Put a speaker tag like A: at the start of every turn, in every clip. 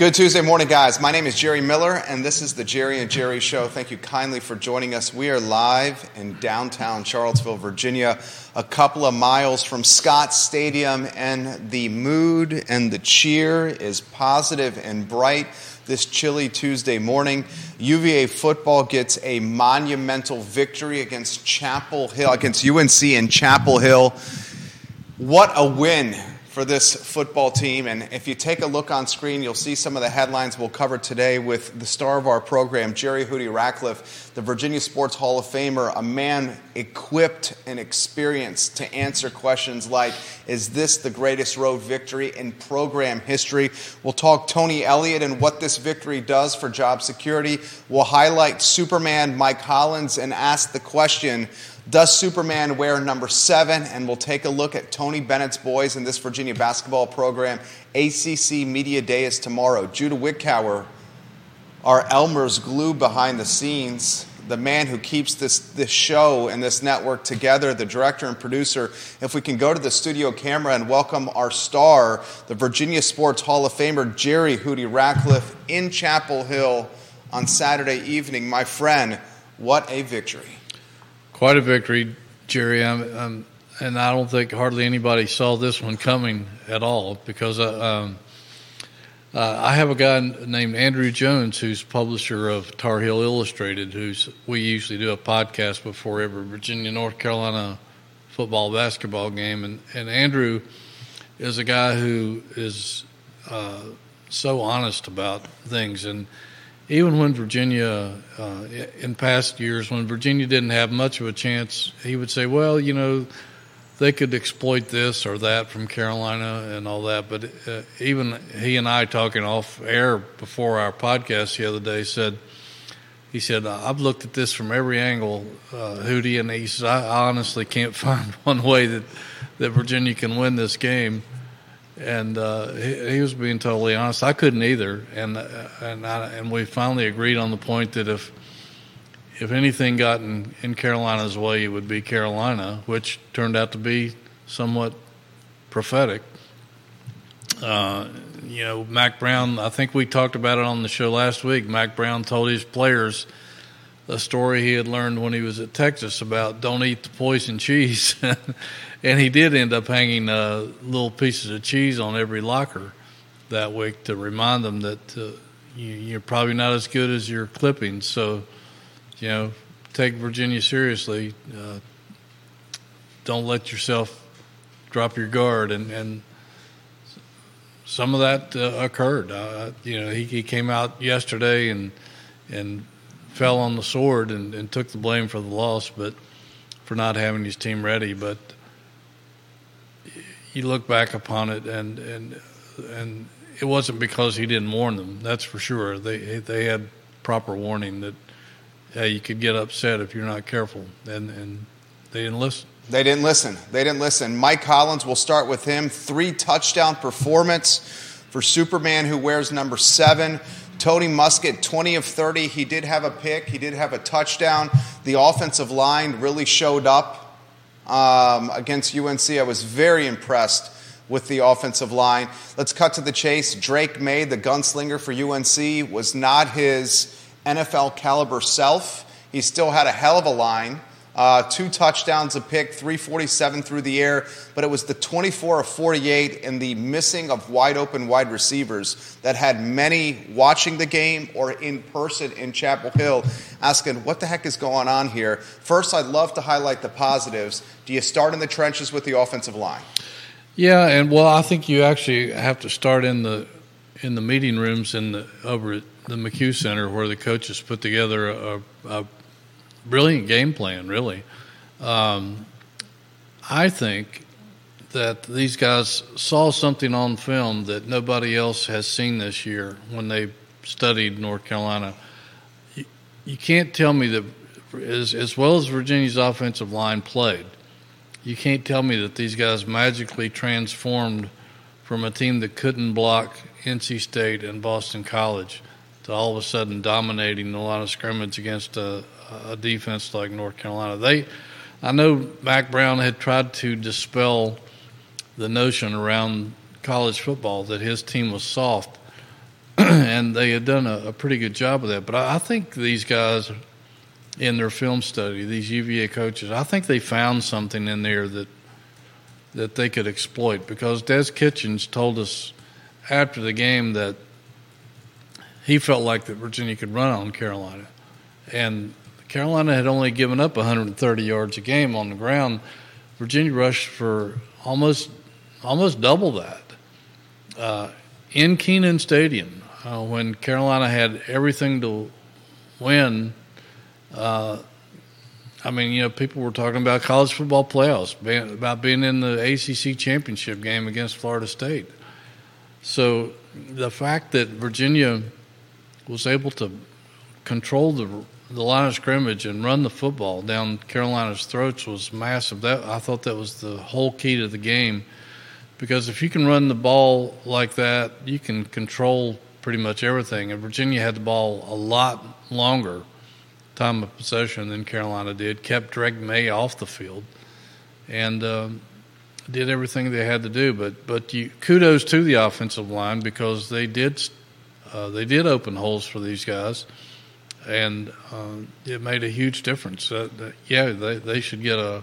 A: Good Tuesday morning, guys. My name is Jerry Miller, and this is the Jerry and Jerry Show. Thank you kindly for joining us. We are live in downtown Charlottesville, Virginia, a couple of miles from Scott Stadium, and the mood and the cheer is positive and bright this chilly Tuesday morning. UVA football gets a monumental victory against Chapel Hill, against UNC in Chapel Hill. What a win for this football team. And if you take a look on screen, you'll see some of the headlines we'll cover today with the star of our program, Jerry Hootie Ratcliffe, the Virginia Sports Hall of Famer, a man equipped and experienced to answer questions like, is this the greatest road victory in program history? We'll talk Tony Elliott and what this victory does for job security. We'll highlight Superman Mike Hollins and ask the question, does Superman wear number seven? And we'll take a look at Tony Bennett's boys in this Virginia basketball program. ACC Media Day is tomorrow. Judah Wickower, our Elmer's glue behind the scenes, the man who keeps this, this show and this network together, the director and producer. If we can go to the studio camera and welcome our star, the Virginia Sports Hall of Famer, Jerry Hootie Ratcliffe, in Chapel Hill on Saturday evening. My friend, what a victory
B: quite a victory, Jerry. I'm, I'm, and I don't think hardly anybody saw this one coming at all because uh, um, uh, I have a guy named Andrew Jones who's publisher of Tar Heel Illustrated. Who's we usually do a podcast before every Virginia North Carolina football basketball game, and and Andrew is a guy who is uh, so honest about things and even when Virginia, uh, in past years, when Virginia didn't have much of a chance, he would say, well, you know, they could exploit this or that from Carolina and all that. But uh, even he and I talking off air before our podcast the other day said, he said, I've looked at this from every angle, uh, Hootie, and he said, I honestly can't find one way that, that Virginia can win this game and uh, he, he, was being totally honest. I couldn't either, and uh, and I, and we finally agreed on the point that if if anything got in, in Carolina's way, it would be Carolina, which turned out to be somewhat prophetic. Uh, you know, Mack Brown. I think we talked about it on the show last week. Mack Brown told his players a story he had learned when he was at Texas about don't eat the poison cheese. and he did end up hanging uh, little pieces of cheese on every locker that week to remind them that uh, you, are probably not as good as your clippings. So, you know, take Virginia seriously. Uh, don't let yourself drop your guard. And, and some of that uh, occurred. You know, he, he came out yesterday and and fell on the sword and, and took the blame for the loss, but for not having his team ready. But you look back upon it and and and it wasn't because he didn't warn them. That's for sure. They they had proper warning that hey, you could get upset if you're not careful, and and they didn't listen.
A: They didn't listen. They didn't listen. Mike Hollins. we'll start with him. Three touchdown performance for Superman, who wears number seven. Tony Muskett, 20 of 30. He did have a pick. He did have a touchdown. The offensive line really showed up um, against UNC. I was very impressed with the offensive line. Let's cut to the chase. Drake Maye, the gunslinger for UNC, was not his NFL caliber self. He still had a hell of a line. Uh, two touchdowns, a pick, 347 through the air, but it was the 24 of 48 and the missing of wide open wide receivers that had many watching the game or in person in Chapel Hill asking, what the heck is going on here? First, I'd love to highlight the positives. Do you start in the trenches with the offensive line?
B: Yeah, and well, I think you actually have to start in the in the meeting rooms in the over at the McCue Center where the coaches put together a, a brilliant game plan, really. Um, I think that these guys saw something on film that nobody else has seen this year when they studied North Carolina. You, you can't tell me that, as, as well as Virginia's offensive line played, you can't tell me that these guys magically transformed from a team that couldn't block NC State and Boston College to all of a sudden dominating the line of scrimmage against a, a defense like North Carolina. They, I know Mack Brown had tried to dispel the notion around college football that his team was soft, and they had done a, a pretty good job of that. But I, I think these guys, in their film study, these UVA coaches, I think they found something in there that that they could exploit because Des Kitchens told us after the game that he felt like that Virginia could run on Carolina, and Carolina had only given up 130 yards a game on the ground. Virginia rushed for almost almost double that uh, in Kenan Stadium uh, when Carolina had everything to win. Uh, I mean, you know, people were talking about college football playoffs, about being in the ACC championship game against Florida State. So the fact that Virginia was able to control the the line of scrimmage and run the football down Carolina's throats was massive. That I thought that was the whole key to the game, because if you can run the ball like that, you can control pretty much everything. And Virginia had the ball a lot longer time of possession than Carolina did. Kept Drake Maye off the field, and um, did everything they had to do. But but you, kudos to the offensive line because they did uh, they did open holes for these guys and uh, it made a huge difference. Uh, yeah, they, they should get a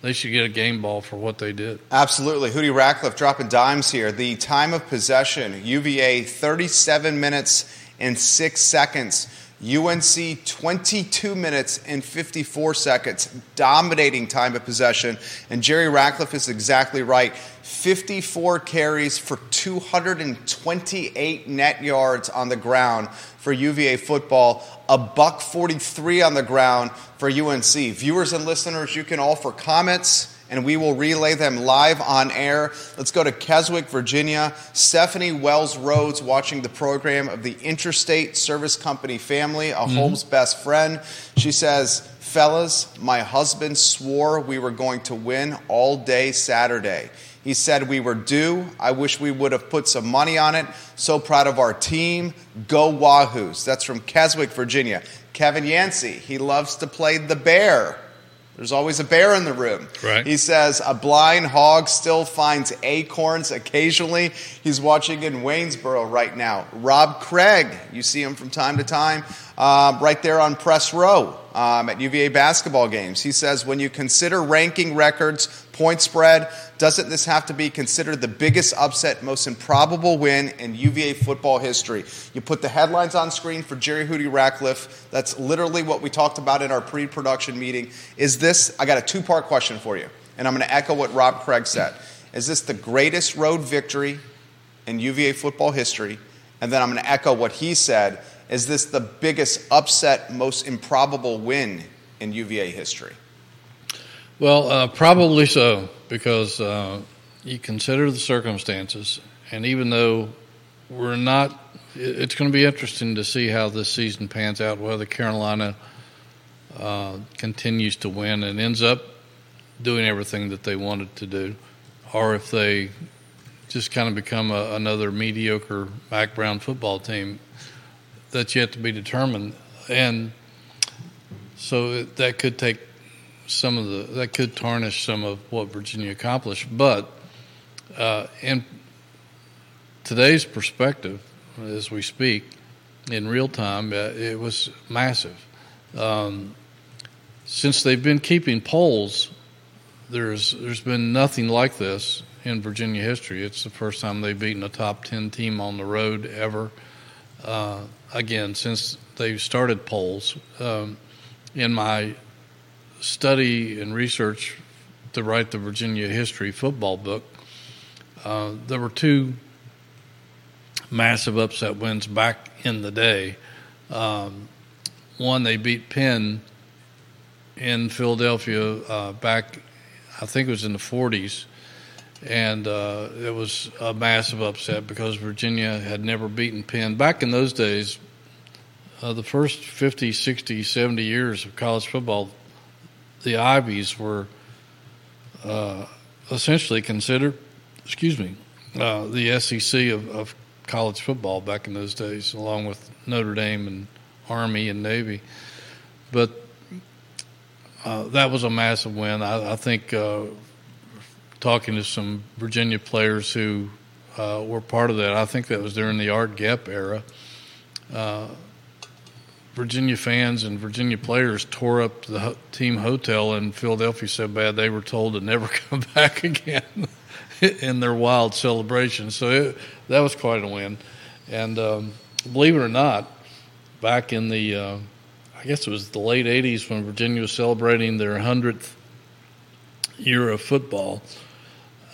B: they should get a game ball for what they did.
A: Absolutely, Hootie Ratcliffe dropping dimes here. The time of possession: UVA 37 minutes and six seconds. UNC 22 minutes and 54 seconds, dominating time of possession. And Jerry Ratcliffe is exactly right. 54 carries for 228 net yards on the ground for UVA football, a buck 43 on the ground for UNC. Viewers and listeners, you can offer comments and we will relay them live on air. Let's go to Keswick, Virginia. Stephanie Wells Rhodes watching the program of the Interstate Service Company family, a mm-hmm. Holmes best friend. She says, Fellas, my husband swore we were going to win all day Saturday. He said we were due. I wish we would have put some money on it. So proud of our team. Go Wahoos. That's from Keswick, Virginia. Kevin Yancey, he loves to play the bear. There's always a bear in the room.
B: Right.
A: He says a blind hog still finds acorns occasionally. He's watching in Waynesboro right now. Rob Craig, you see him from time to time, uh, right there on press row um, at UVA basketball games. He says when you consider ranking records, point spread, doesn't this have to be considered the biggest upset, most improbable win in UVA football history? You put the headlines on screen for Jerry Hootie Ratcliffe. That's literally what we talked about in our pre production meeting. Is this, I got a two part question for you, and I'm going to echo what Rob Craig said. Is this the greatest road victory in UVA football history? And then I'm going to echo what he said. Is this the biggest upset, most improbable win in UVA history?
B: Well, uh, probably so, because uh, you consider the circumstances, and even though we're not, it's going to be interesting to see how this season pans out. Whether Carolina uh, continues to win and ends up doing everything that they wanted to do, or if they just kind of become a, another mediocre Mack Brown football team. That's yet to be determined, and so that could take some of the that could tarnish some of what Virginia accomplished. But uh, in today's perspective, as we speak, in real time, uh, it was massive. Um, since they've been keeping polls, there's there's been nothing like this in Virginia history. It's the first time they've beaten a top ten team on the road ever. Uh, again, since they started polls. Um, in my study and research to write the Virginia history football book, uh, there were two massive upset wins back in the day. Um, one, they beat Penn in Philadelphia uh, back, I think it was in the 40s. And uh, it was a massive upset because Virginia had never beaten Penn. Back in those days, uh, the first 50, 60, 70 years of college football, the Ivies were uh, essentially considered, excuse me, uh, the SEC of, of, college football back in those days, along with Notre Dame and Army and Navy. But uh, that was a massive win. I, I think uh, talking to some Virginia players who uh, were part of that, I think that was during the Art Guepe era. Virginia fans and Virginia players tore up the ho- team hotel in Philadelphia so bad they were told to never come back again in their wild celebration. So it, that was quite a win. And um, believe it or not, back in the, uh, I guess it was the late 80s when Virginia was celebrating their 100th year of football.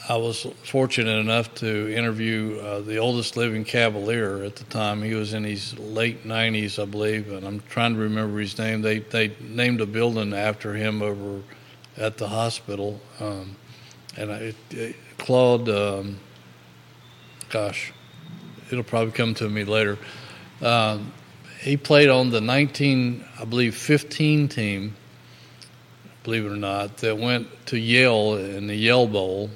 B: I was fortunate enough to interview uh, the oldest living Cavalier at the time. He was in his late 90s, I believe, and I'm trying to remember his name. They they named a building after him over at the hospital, um, and it, it, Claude, um, gosh, it'll probably come to me later. Um, he played on the 19, I believe, 15 team. Believe it or not, that went to Yale in the Yale Bowl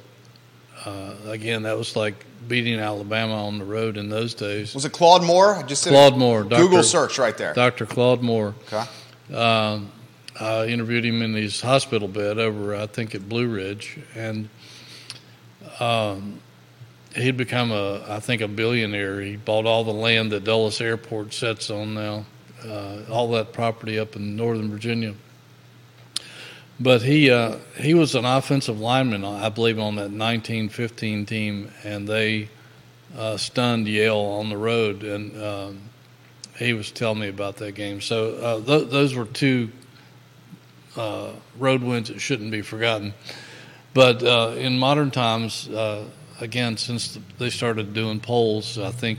B: uh, again, that was like beating Alabama on the road in those days.
A: Was it Claude Moore? Just
B: Claude Moore. Dr.
A: Google search right there.
B: Dr. Claude Moore.
A: Okay.
B: Um, I interviewed him in his hospital bed over, I think, at Blue Ridge, and um, he'd become a, I think, a billionaire. He bought all the land that Dulles Airport sits on now, uh, all that property up in Northern Virginia. But he uh, he was an offensive lineman, I believe, on that 1915 team, and they uh, stunned Yale on the road. And um, he was telling me about that game. So uh, th- those were two uh, road wins that shouldn't be forgotten. But uh, in modern times, uh, again, since they started doing polls, I think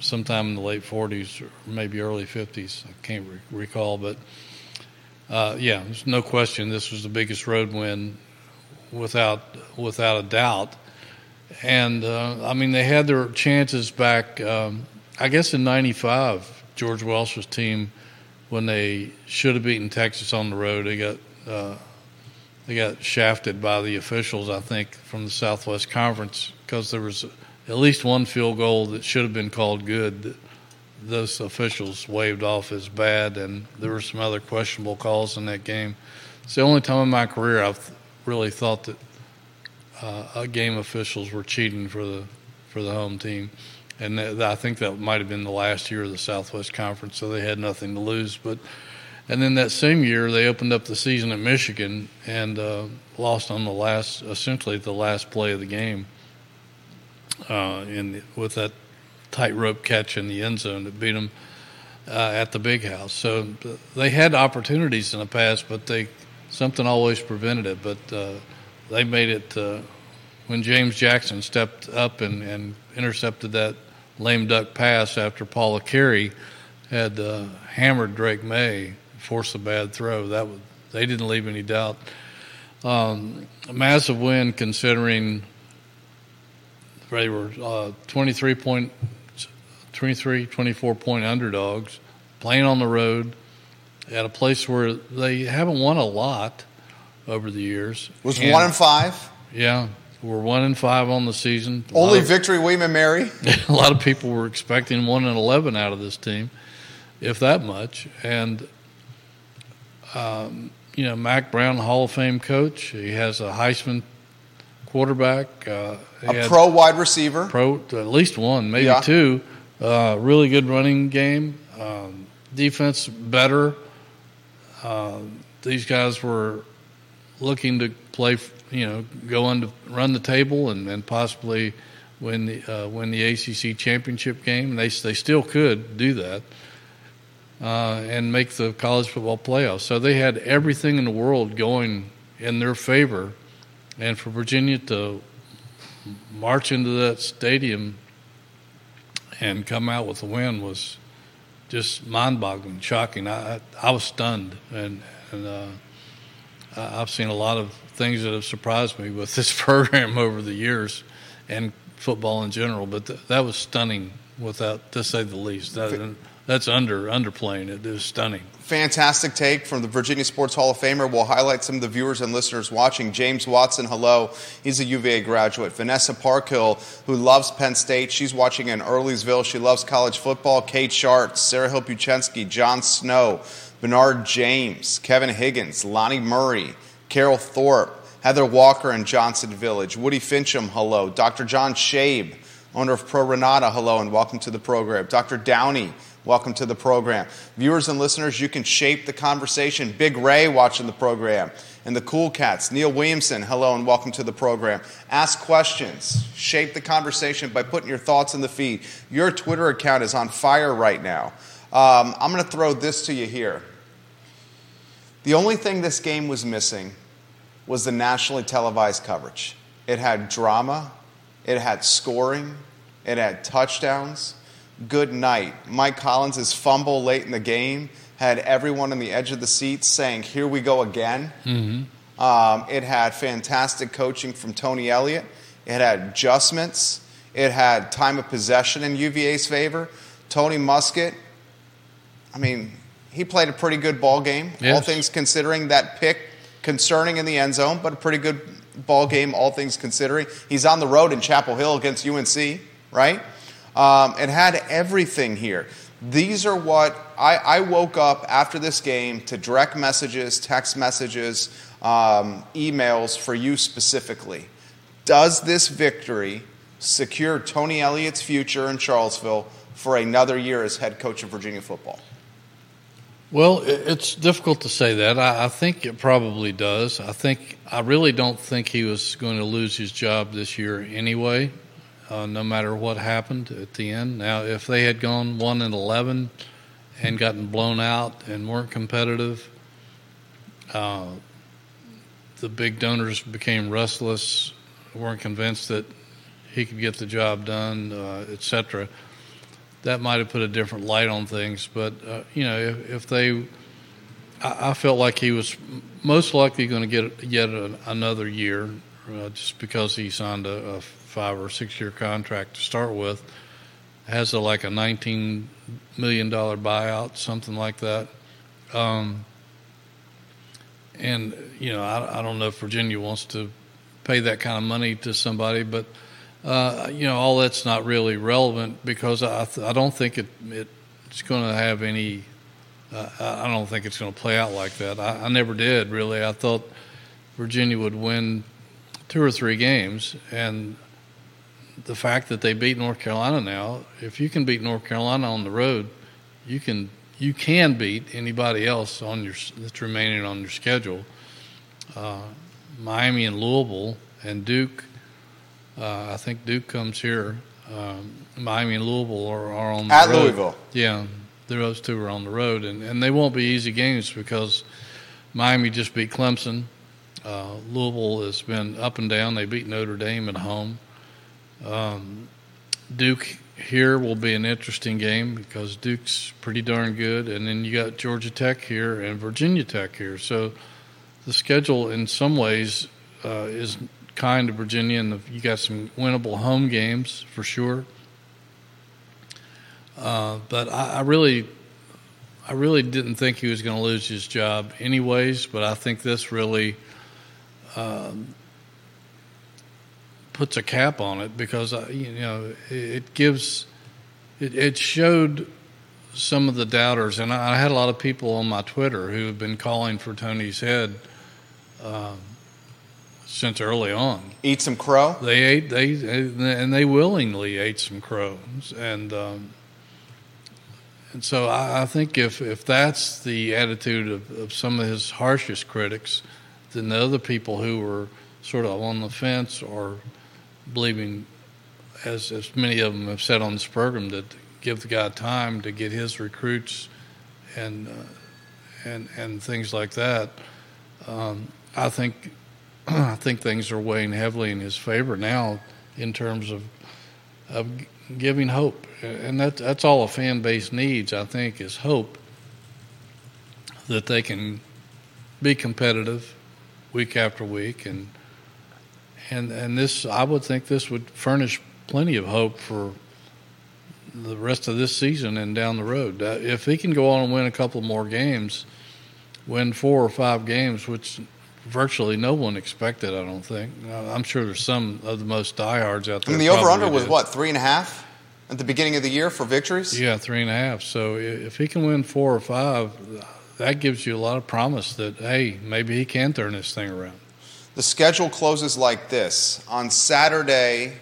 B: sometime in the late 40s or maybe early 50s, I can't re- recall, but uh, yeah, there's no question this was the biggest road win without without a doubt. And uh, I mean, they had their chances back. Um, I guess in '95, George Welsh's team, when they should have beaten Texas on the road, they got uh, they got shafted by the officials. I think from the Southwest Conference because there was at least one field goal that should have been called good those officials waved off as bad, and there were some other questionable calls in that game. It's the only time in my career I've really thought that uh, game officials were cheating for the for the home team, and th- I think that might have been the last year of the Southwest Conference, so they had nothing to lose. But and then that same year they opened up the season at Michigan and uh, lost on the last, essentially the last play of the game, uh, in with that tightrope catch in the end zone that beat them uh, at the big house. So they had opportunities in the past, but they something always prevented it. But uh, they made it uh, when James Jackson stepped up and, and, intercepted that lame duck pass after Paula Carey had uh, hammered Drake Maye, forced a bad throw. That was, they didn't leave any doubt. Um, a massive win considering they were uh, 23 point 23, 24 point underdogs, playing on the road at a place where they haven't won a lot over the years.
A: Was and, one and five?
B: Yeah, we're one and five on the season.
A: Only of, victory, William and Mary.
B: a lot of people were expecting one and eleven out of this team, if that much. And um, you know, Mack Brown, Hall of Fame coach. He has a Heisman quarterback. Uh,
A: a pro wide receiver.
B: Pro, at least one, maybe yeah. two. Uh, really good running game. Um, defense better. Uh, these guys were looking to play, you know, go on to run the table and, and possibly win the uh, win the ACC championship game. They they still could do that uh, and make the college football playoffs. So they had everything in the world going in their favor, and for Virginia to march into that stadium and come out with the win was just mind-boggling, shocking. I I was stunned, and and uh, I've seen a lot of things that have surprised me with this program over the years, and football in general. But th- that was stunning, without to say the least. That, that's under underplaying it. It was stunning
A: fantastic take from the Virginia Sports Hall of Famer. We'll highlight some of the viewers and listeners watching. James Watson, hello. He's a UVA graduate. Vanessa Parkhill, who loves Penn State. She's watching in Earlysville. She loves college football. Kate Sharts, Sarah Hill Puchensky, John Snow, Bernard James, Kevin Higgins, Lonnie Murray, Carol Thorpe, Heather Walker in Johnson Village. Woody Fincham, hello. Dr. John Shabe, owner of Pro Renata, hello, and welcome to the program. Dr. Downey, welcome to the program. Viewers and listeners, you can shape the conversation. Big Ray watching the program. And the Cool Cats, Neil Williamson, hello and welcome to the program. Ask questions, shape the conversation by putting your thoughts in the feed. Your Twitter account is on fire right now. Um, I'm going to throw this to you here. The only thing this game was missing was the nationally televised coverage. It had drama, it had scoring, it had touchdowns. Good night. Mike Hollins' fumble late in the game had everyone on the edge of the seats saying, Here we go again. Mm-hmm. Um, it had fantastic coaching from Tony Elliott. It had adjustments. It had time of possession in UVA's favor. Tony Muskett, I mean, he played a pretty good ball game, yes. all things considering. That pick concerning in the end zone, but a pretty good ball game, all things considering. He's on the road in Chapel Hill against UNC, right? Um, it had everything here. These are what I, I, woke up after this game to direct messages, text messages, um, emails for you specifically. Does this victory secure Tony Elliott's future in Charlottesville for another year as head coach of Virginia football?
B: Well, it's difficult to say that. I, I, think it probably does. I think I really don't think he was going to lose his job this year anyway, uh, no matter what happened at the end. Now, if they had gone one and eleven and gotten blown out and weren't competitive, uh, the big donors became restless, weren't convinced that he could get the job done, uh, etc that might have put a different light on things. But uh, you know, if, if they, I, I, felt like he was most likely going to get yet a, another year, uh, just because he signed a, a, five or six year contract to start with. Has a, like a nineteen million dollar buyout, something like that. Um, and you know, I, I don't know if Virginia wants to pay that kind of money to somebody, but uh, you know, all that's not really relevant because I, I don't think it it's going to have any. Uh, I don't think it's going to play out like that. I, I, never did really. I thought Virginia would win two or three games, and the fact that they beat North Carolina now, if you can beat North Carolina on the road, you can you can beat anybody else on your that's remaining on your schedule. Uh, Miami and Louisville and Duke uh, I think Duke comes here. Um, Miami and Louisville are, are on the
A: at
B: road.
A: Louisville.
B: Yeah, those two are on the road, and, and they won't be easy games because Miami just beat Clemson. Uh, Louisville has been up and down. They beat Notre Dame at home. Um, Duke here will be an interesting game because Duke's pretty darn good, and then you got Georgia Tech here and Virginia Tech here. So the schedule, in some ways, uh, is kind to Virginia, and the, you got some winnable home games for sure. Uh, but I, I, really, I really didn't think he was going to lose his job, anyways. But I think this really um, puts a cap on it because uh, you know it, gives, it, it, showed some of the doubters, and I, I, had a lot of people on my Twitter who have been calling for Tony's head. Um, since early on.
A: Eat some crow.
B: They ate they and they willingly ate some crow, and um, and so I, I, think if if that's the attitude of, of some of his harshest critics, then the other people who were sort of on the fence or believing, as as many of them have said on this program, that give the guy time to get his recruits and uh, and and things like that. Um, I think I think things are weighing heavily in his favor now in terms of of giving hope, and that that's all a fan base needs. I think is hope that they can be competitive week after week, and and and this I would think this would furnish plenty of hope for the rest of this season and down the road. Uh, if he can go on and win a couple more games, win four or five games, which virtually no one expected. I don't think. Uh, I'm sure there's some of the most diehards out there.
A: I mean, the over under was what three and a half at the beginning of the year for victories.
B: Yeah, three and a half. So if he can win four or five, that gives you a lot of promise that hey, maybe he can turn this thing around.
A: The schedule closes like this on Saturday.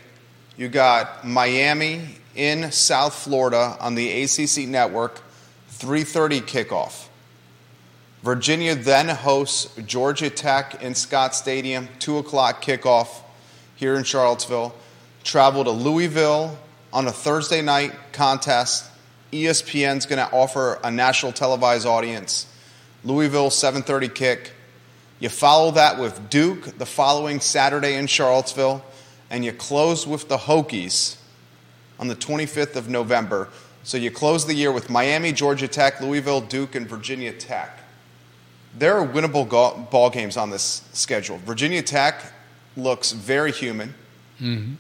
A: You got Miami in South Florida on the ACC network, 3:30 kickoff. Virginia then hosts Georgia Tech in Scott Stadium, 2 o'clock kickoff here in Charlottesville. Travel to Louisville on a Thursday night contest. ESPN's going to offer a national televised audience. Louisville 7:30 kick. You follow that with Duke the following Saturday in Charlottesville, and you close with the Hokies on the 25th of November. So you close the year with Miami, Georgia Tech, Louisville, Duke, and Virginia Tech. There are winnable ball games on this schedule. Virginia Tech looks very human. Mm-hmm.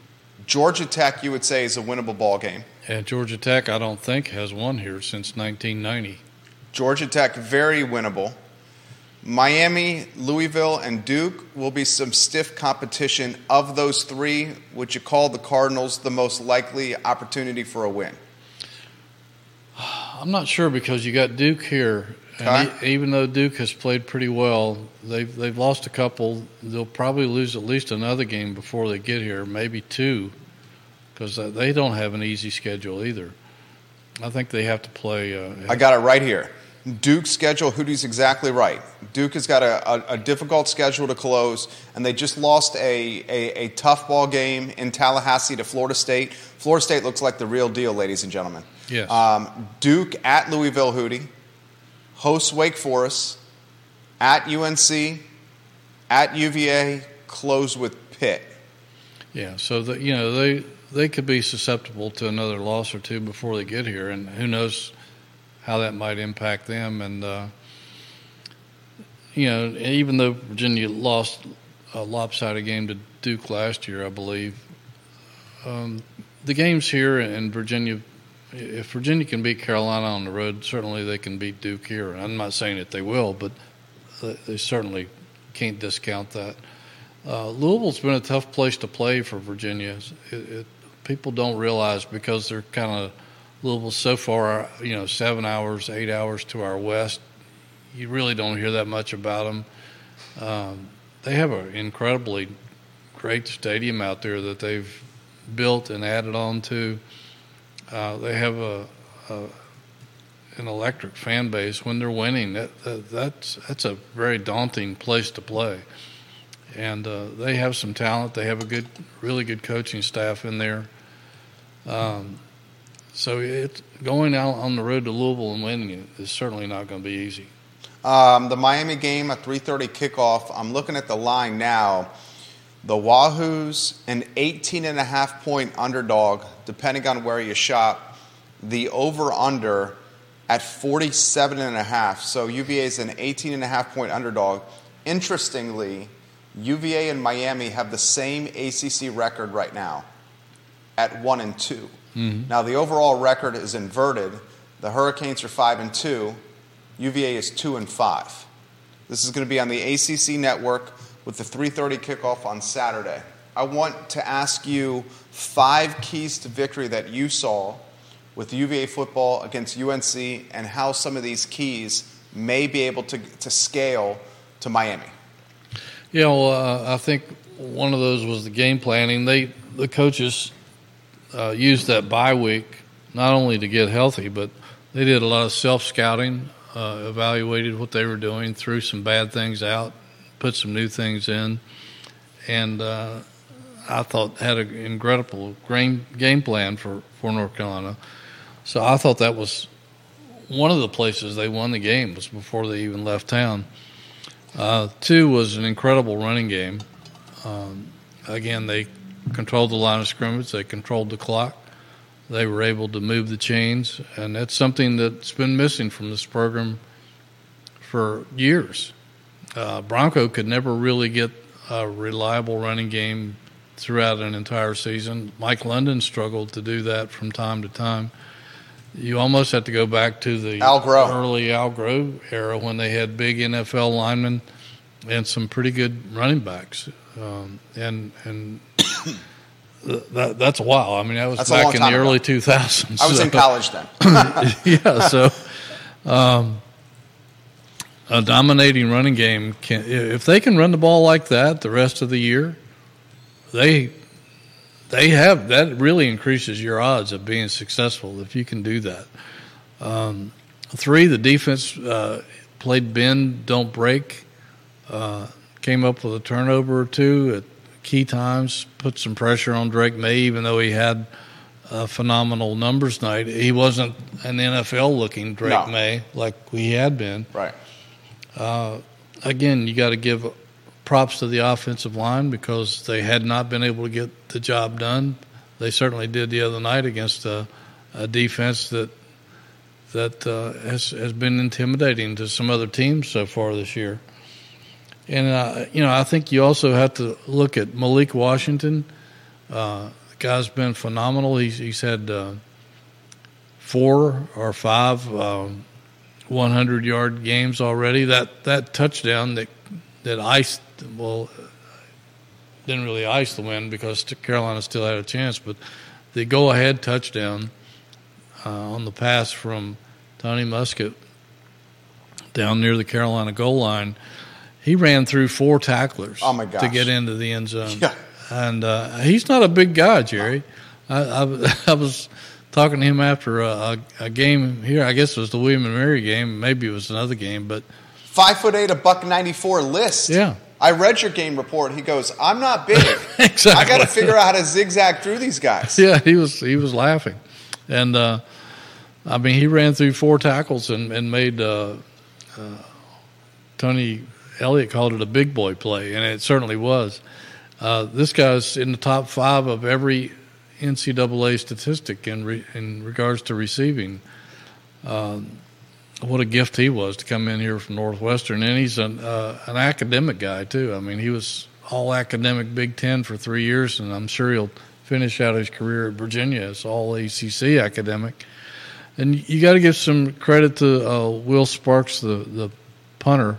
A: Georgia Tech, you would say, is a winnable ball game.
B: Yeah, Georgia Tech, I don't think, has won here since 1990.
A: Georgia Tech, very winnable. Miami, Louisville, and Duke will be some stiff competition. Of those three, would you call the Cardinals the most likely opportunity for a win?
B: I'm not sure because you got Duke here. And okay. even though Duke has played pretty well, they've they've lost a couple. They'll probably lose at least another game before they get here, maybe two, because uh, they don't have an easy schedule either. I think they have to play. Uh,
A: I got it right here. Duke's schedule, Hootie's exactly right. Duke has got a, a, a, difficult schedule to close, and they just lost a, a, a, tough ball game in Tallahassee to Florida State. Florida State looks like the real deal, ladies and gentlemen.
B: Yes.
A: Um, Duke at Louisville, Hootie, hosts Wake Forest, at UNC, at UVA, close with Pitt.
B: Yeah, so the, you know they they could be susceptible to another loss or two before they get here, and who knows how that might impact them. And uh, you know, even though Virginia lost a lopsided game to Duke last year, I believe um, the games here in Virginia. If Virginia can beat Carolina on the road, certainly they can beat Duke here. I'm not saying that they will, but they certainly can't discount that. Uh, Louisville's been a tough place to play for Virginia. It, it, people don't realize because they're kind of Louisville so far, you know, seven hours, eight hours to our west. You really don't hear that much about them. Um, they have an incredibly great stadium out there that they've built and added on to. Uh, they have a, a, an electric fan base when they're winning. That, that, that's that's a very daunting place to play, and uh, they have some talent. They have a good, really good coaching staff in there. Um, so it's going out on the road to Louisville and winning is certainly not going to be easy.
A: Um, the Miami game, a 3:30 kickoff. I'm looking at the line now. The Wahoos, an 18 and a half point underdog, depending on where you shop. The over/under at 47 and a half. So UVA is an 18 and a half point underdog. Interestingly, UVA and Miami have the same ACC record right now at one and 2
B: mm-hmm.
A: Now the overall record is inverted. The Hurricanes are five and two. UVA is two and five. This is going to be on the ACC network with the 3:30 kickoff on Saturday. I want to ask you five keys to victory that you saw with UVA football against UNC and how some of these keys may be able to, to scale to Miami.
B: Yeah, well, uh, I think one of those was the game planning. They the coaches uh, used that bye week not only to get healthy, but they did a lot of self scouting, uh, evaluated what they were doing, threw some bad things out, put some new things in, and uh, I thought had an incredible game game plan for, for North Carolina. So I thought that was one of the places they won the game was before they even left town. Uh, two was an incredible running game. Um, again, they controlled the line of scrimmage. They controlled the clock. They were able to move the chains, and that's something that's been missing from this program for years. Uh, Bronco could never really get a reliable running game throughout an entire season. Mike London struggled to do that from time to time. You almost have to go back to the
A: Al
B: early Al Groh era when they had big NFL linemen and some pretty good running backs. Um, and and that, that's a while. I mean, that was
A: that's
B: back in the
A: ago.
B: early 2000s.
A: I was
B: so.
A: in college then.
B: yeah, so um, a dominating running game can if they can run the ball like that the rest of the year, they they have that really increases your odds of being successful if you can do that. Um, three, the defense uh, played bend, don't break. Uh, came up with a turnover or two at key times, put some pressure on Drake Maye, even though he had a phenomenal numbers night. He wasn't an NFL looking Drake no. Maye like we had been.
A: Right.
B: Uh, again, you got to give props to the offensive line because they had not been able to get the job done. They certainly did the other night against a, a defense that that uh, has has been intimidating to some other teams so far this year. And uh, you know, I think you also have to look at Malik Washington. Uh, the guy's been phenomenal. He's he's had uh, four or five um, 100 yard games already. That that touchdown that that iced well didn't really ice the win because Carolina still had a chance, but the go ahead touchdown uh, on the pass from Tony Muskett down near the Carolina goal line, he ran through four tacklers
A: oh to
B: get into the end zone.
A: Yeah.
B: And uh, he's not a big guy, Jerry. I, I, I was talking to him after a, a, game here. I guess it was the William and Mary game. Maybe it was another game, but
A: five foot eight, a buck ninety four list.
B: Yeah.
A: I read your game report. He goes, "I'm not big.
B: exactly. I
A: got to figure out how to zigzag through these guys."
B: Yeah, he was he was laughing, and uh, I mean he ran through four tackles and and made uh, uh, Tony Elliott called it a big boy play, and it certainly was. Uh, this guy's in the top five of every NCAA statistic in re, in regards to receiving. Um, what a gift he was to come in here from Northwestern, and he's an uh, an academic guy too. I mean, he was all academic Big Ten for three years, and I'm sure he'll finish out his career at Virginia as all ACC academic. And you got to give some credit to uh, Will Sparks, the the punter.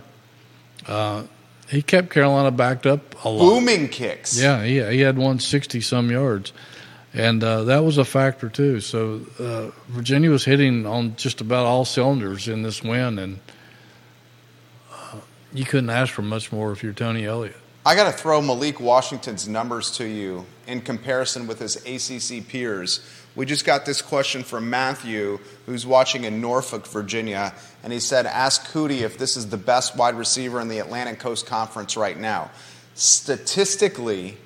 B: Uh, he kept Carolina backed up a lot.
A: Booming kicks.
B: Yeah, he, he had 160 some yards. And uh, that was a factor, too. So uh, Virginia was hitting on just about all cylinders in this win, and uh, you couldn't ask for much more if you're Tony Elliott.
A: I got to throw Malik Washington's numbers to you in comparison with his ACC peers. We just got this question from Matthew, who's watching in Norfolk, Virginia, and he said, Ask Hootie if this is the best wide receiver in the Atlantic Coast Conference right now. Statistically,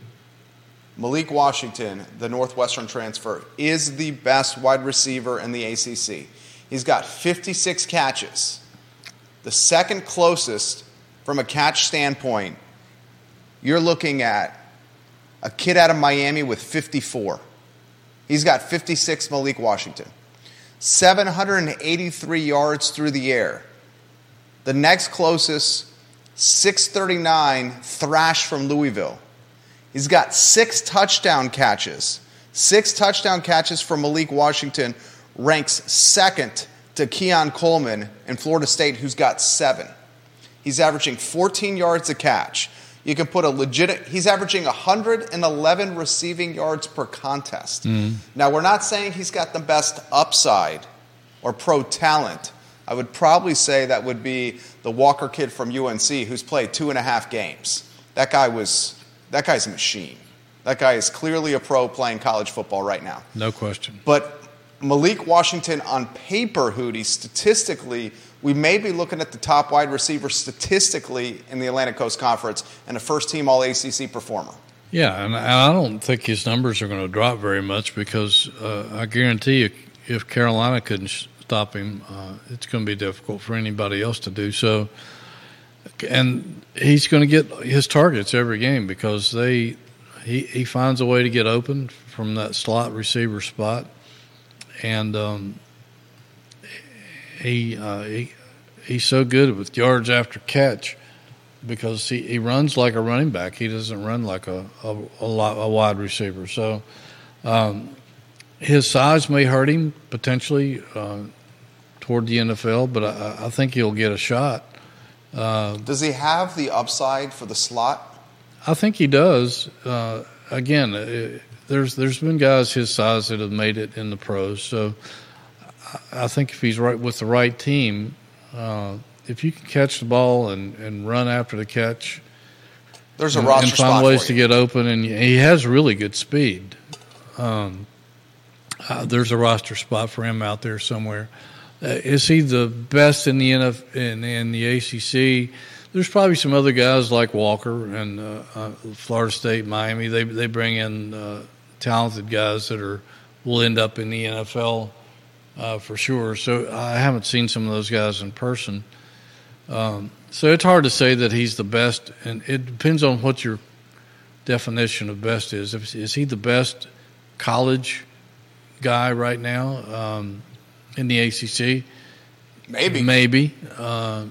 A: Malik Washington, the Northwestern transfer, is the best wide receiver in the ACC. He's got 56 catches. The second closest from a catch standpoint, you're looking at a kid out of Miami with 54. He's got 56, Malik Washington. 783 yards through the air. The next closest, 639, Thrash from Louisville. He's got six touchdown catches. Six touchdown catches for Malik Washington ranks second to Keon Coleman in Florida State, who's got seven. He's averaging 14 yards a catch. You can put a legit, he's averaging 111 receiving yards per contest. Mm. Now, we're not saying he's got the best upside or pro talent. I would probably say that would be the Walker kid from UNC who's played two and a half games. That guy was that guy's a machine. That guy is clearly a pro playing college football right now.
B: No question.
A: But Malik Washington on paper, Hootie, statistically, we may be looking at the top wide receiver statistically in the Atlantic Coast Conference and a first team All ACC performer.
B: Yeah, and I don't think his numbers are going to drop very much because uh, I guarantee you, if Carolina couldn't stop him, uh, it's going to be difficult for anybody else to do so and he's going to get his targets every game because they he he finds a way to get open from that slot receiver spot, and um, he, uh, he he's so good with yards after catch because he, he runs like a running back. He doesn't run like a a, a, lot, a wide receiver. So um, his size may hurt him potentially uh, toward the NFL, but I, I think he'll get a shot.
A: Uh, does he have the upside for the slot?
B: I think he does. Uh, again, it, uh, there's there's been guys his size that have made it in the pros. So I think if he's right with the right team, uh, if you can catch the ball and, and run after the catch,
A: there's a
B: and,
A: roster
B: and find ways to get open, and he has really good speed. Um, uh, there's a roster spot for him out there somewhere. Uh, is he the best in the NF, in, in the ACC? There's probably some other guys like Walker and uh, uh, Florida State, Miami. They they bring in uh, talented guys that are will end up in the NFL uh, for sure. So I haven't seen some of those guys in person. Um, so it's hard to say that he's the best, and it depends on what your definition of best is. If, is he the best college guy right now um, in the ACC?
A: Maybe.
B: Maybe. Uh,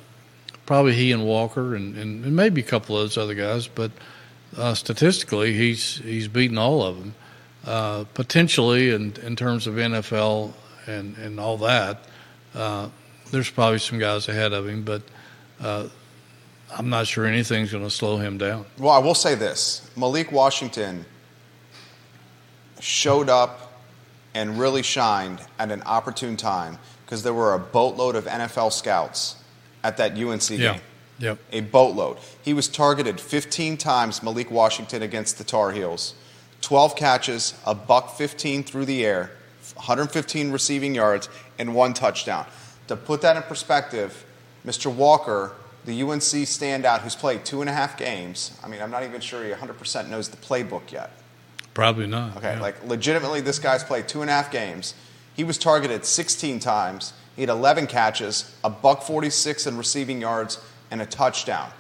B: probably he and Walker and, and, and, maybe a couple of those other guys, but uh, statistically, he's he's beaten all of them. Uh, potentially, in, in terms of NFL and, and all that, uh, there's probably some guys ahead of him, but uh, I'm not sure anything's going to slow him down.
A: Well, I will say this Malik Washington showed up and really shined at an opportune time because there were a boatload of NFL scouts at that UNC game.
B: Yeah. Yep.
A: A boatload. He was targeted 15 times, Malik Washington, against the Tar Heels. 12 catches, a buck 15 through the air, 115 receiving yards, and one touchdown. To put that in perspective, Mr. Walker, the UNC standout who's played two and a half games, I mean, I'm not even sure he 100% knows the playbook yet.
B: Probably not.
A: Okay,
B: yeah.
A: like legitimately, this guy's played two and a half games. He was targeted 16 times. He had 11 catches, a buck 46 in receiving yards, and a touchdown.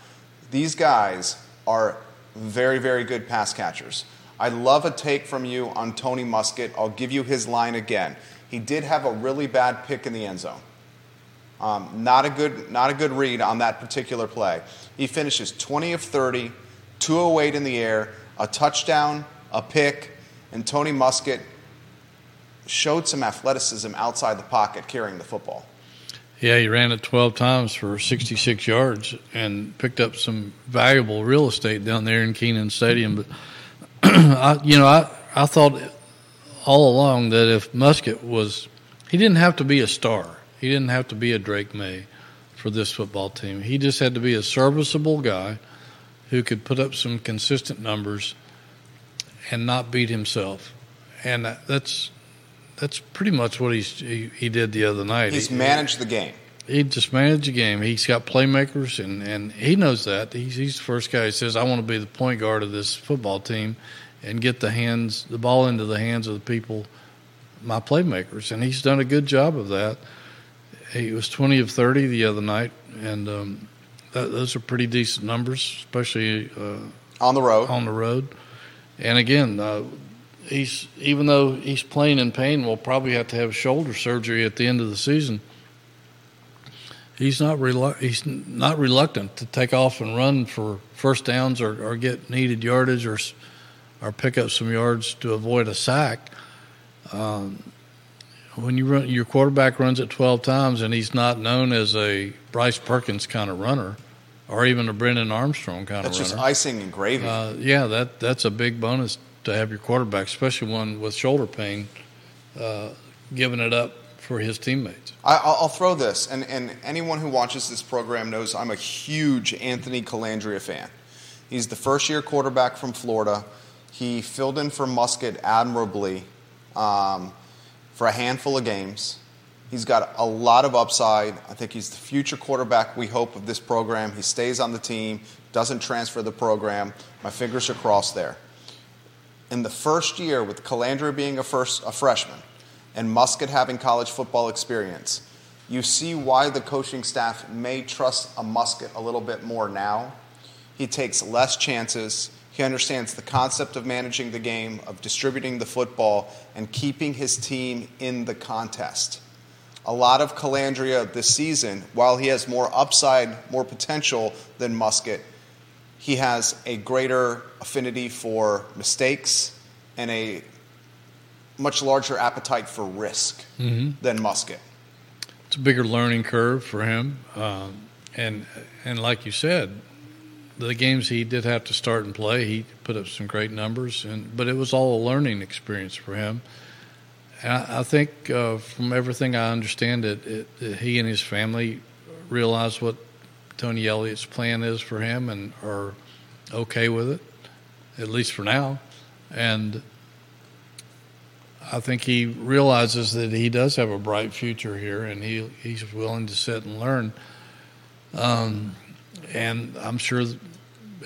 A: These guys are very, very good pass catchers. I love a take from you on Tony Muskett. I'll give you his line again. He did have a really bad pick in the end zone. Um, not, a good, not a good read on that particular play. He finishes 20 of 30, 208 in the air, a touchdown, a pick, and Tony Muskett showed some athleticism outside the pocket carrying the football.
B: Yeah, he ran it 12 times for 66 yards and picked up some valuable real estate down there in Kenan Stadium. But, I, you know, I, I thought all along that if Muskett was, he didn't have to be a star. He didn't have to be a Drake Maye for this football team. He just had to be a serviceable guy who could put up some consistent numbers and not beat himself. And that's that's pretty much what he's, he he did the other night.
A: He's
B: he,
A: managed the game.
B: He just managed the game. He's got playmakers, and, and he knows that. He's, he's the first guy who says, "I want to be the point guard of this football team, and get the hands the ball into the hands of the people, my playmakers." And he's done a good job of that. He was twenty of thirty the other night, and um, that, those are pretty decent numbers, especially uh,
A: on the road.
B: On the road, and again, uh, he's even though he's playing in pain, will probably have to have shoulder surgery at the end of the season. He's not relu- he's not reluctant to take off and run for first downs or, or get needed yardage or or pick up some yards to avoid a sack. Um, when you run, your quarterback runs it 12 times and he's not known as a Bryce Perkins kind of runner or even a Brennan Armstrong kind
A: that's
B: of runner.
A: That's just icing and gravy.
B: Uh, yeah, that that's a big bonus to have your quarterback, especially one with shoulder pain, uh, giving it up for his teammates.
A: I, will throw this, and, and anyone who watches this program knows I'm a huge Anthony Colandrea fan. He's the first year quarterback from Florida. He filled in for Muskett admirably um, for a handful of games. He's got a lot of upside. I think he's the future quarterback we hope of this program. He stays on the team, doesn't transfer the program. My fingers are crossed there. In the first year, with Colandrea being a, first, a freshman and Muskett having college football experience, you see why the coaching staff may trust a Muskett a little bit more now. He takes less chances. He understands the concept of managing the game, of distributing the football, and keeping his team in the contest a lot of Colandrea this season, while he has more upside, more potential than Muskett, he has a greater affinity for mistakes and a much larger appetite for risk
B: mm-hmm.
A: than Muskett.
B: It's a bigger learning curve for him, um, and and like you said, the games he did have to start and play, he put up some great numbers, and but it was all a learning experience for him. I, think uh, from everything I understand, it, it, it, he and his family realize what Tony Elliott's plan is for him and are okay with it, at least for now. And I think he realizes that he does have a bright future here, and he he's willing to sit and learn. Um, and I'm sure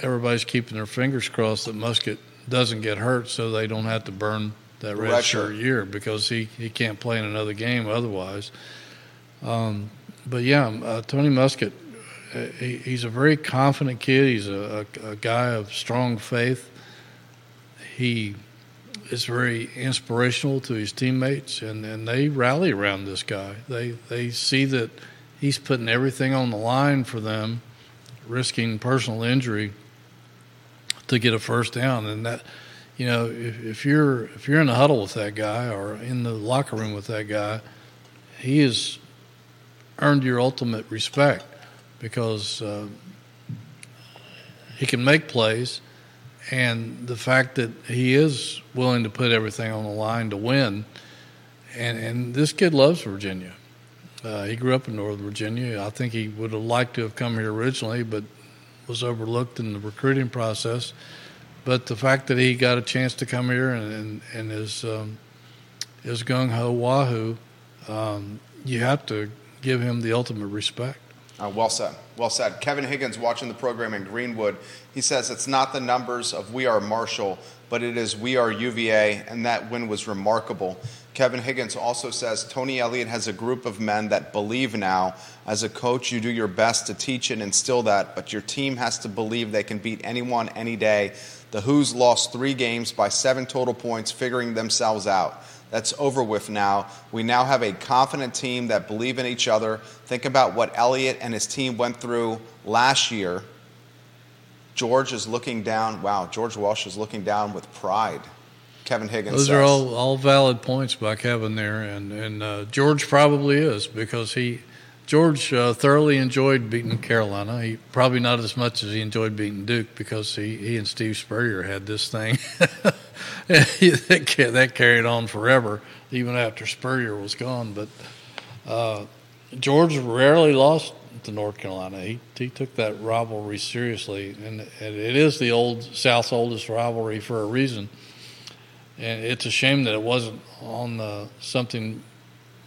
B: everybody's keeping their fingers crossed that Muskett doesn't get hurt, so they don't have to burn that red shirt year because he, he can't play in another game otherwise. Um, but yeah, uh, Tony Muskett, uh, he, he's a very confident kid. He's a, a, a guy of strong faith. He is very inspirational to his teammates, and, and they rally around this guy. They they see that he's putting everything on the line for them, risking personal injury to get a first down, and that you know if, if you're if you're in the huddle with that guy or in the locker room with that guy, he has earned your ultimate respect because uh, he can make plays and the fact that he is willing to put everything on the line to win. And and this kid loves Virginia. Uh, he grew up in Northern Virginia. I think he would have liked to have come here originally, but was overlooked in the recruiting process. But the fact that he got a chance to come here and and, and is um, gung ho wahoo, um, you have to give him the ultimate respect.
A: Uh, well said. Well said. Kevin Higgins watching the program in Greenwood. He says it's not the numbers of we are Marshall, but it is we are UVA, and that win was remarkable. Kevin Higgins also says Tony Elliott has a group of men that believe now. As a coach, you do your best to teach and instill that, but your team has to believe they can beat anyone any day. The Hoos lost three games by seven total points, figuring themselves out. That's over with now. We now have a confident team that believe in each other. Think about what Elliott and his team went through last year. George is looking down. Wow, George Welsh is looking down with pride. Kevin Higgins.
B: Those
A: says.
B: are all, all valid points by Kevin there, and and uh, George probably is because he George uh, thoroughly enjoyed beating Carolina. He probably not as much as he enjoyed beating Duke because he, he and Steve Spurrier had this thing that carried on forever, even after Spurrier was gone. But uh, George rarely lost to North Carolina. He he took that rivalry seriously, and, and it is the old South's oldest rivalry for a reason. And it's a shame that it wasn't on the, something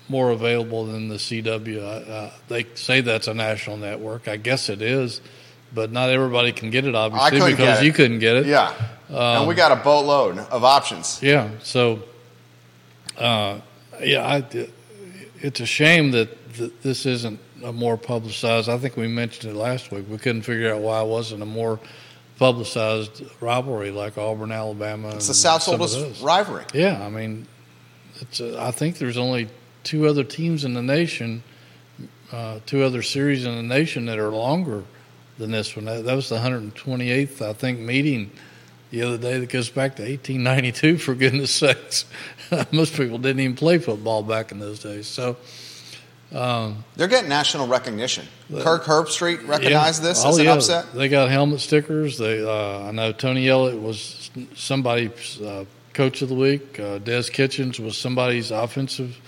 B: more available than the CW. Uh, they say that's a national network. I guess it is, but not everybody can get it, obviously, because you couldn't get it.
A: Yeah. Um, and we got a boatload of options.
B: Yeah. So, uh, yeah, I, it's a shame that th- this isn't a more publicized. I think we mentioned it last week. We couldn't figure out why it wasn't a more publicized rivalry like Auburn, Alabama.
A: It's the South's oldest rivalry.
B: Yeah, I mean, it's. A, I think there's only two other teams in the nation, uh, two other series in the nation that are longer than this one. That, that, was the 128th, I think, meeting the other day that goes back to 1892, for goodness sakes. Most people didn't even play football back in those days. So.
A: Um, They're getting national recognition. The, Kirk Herbstreit recognized yeah, this as an
B: yeah,
A: upset.
B: They got helmet stickers. They, uh, I know Tony Elliott was somebody's uh, coach of the week. Uh, Des Kitchings was somebody's offensive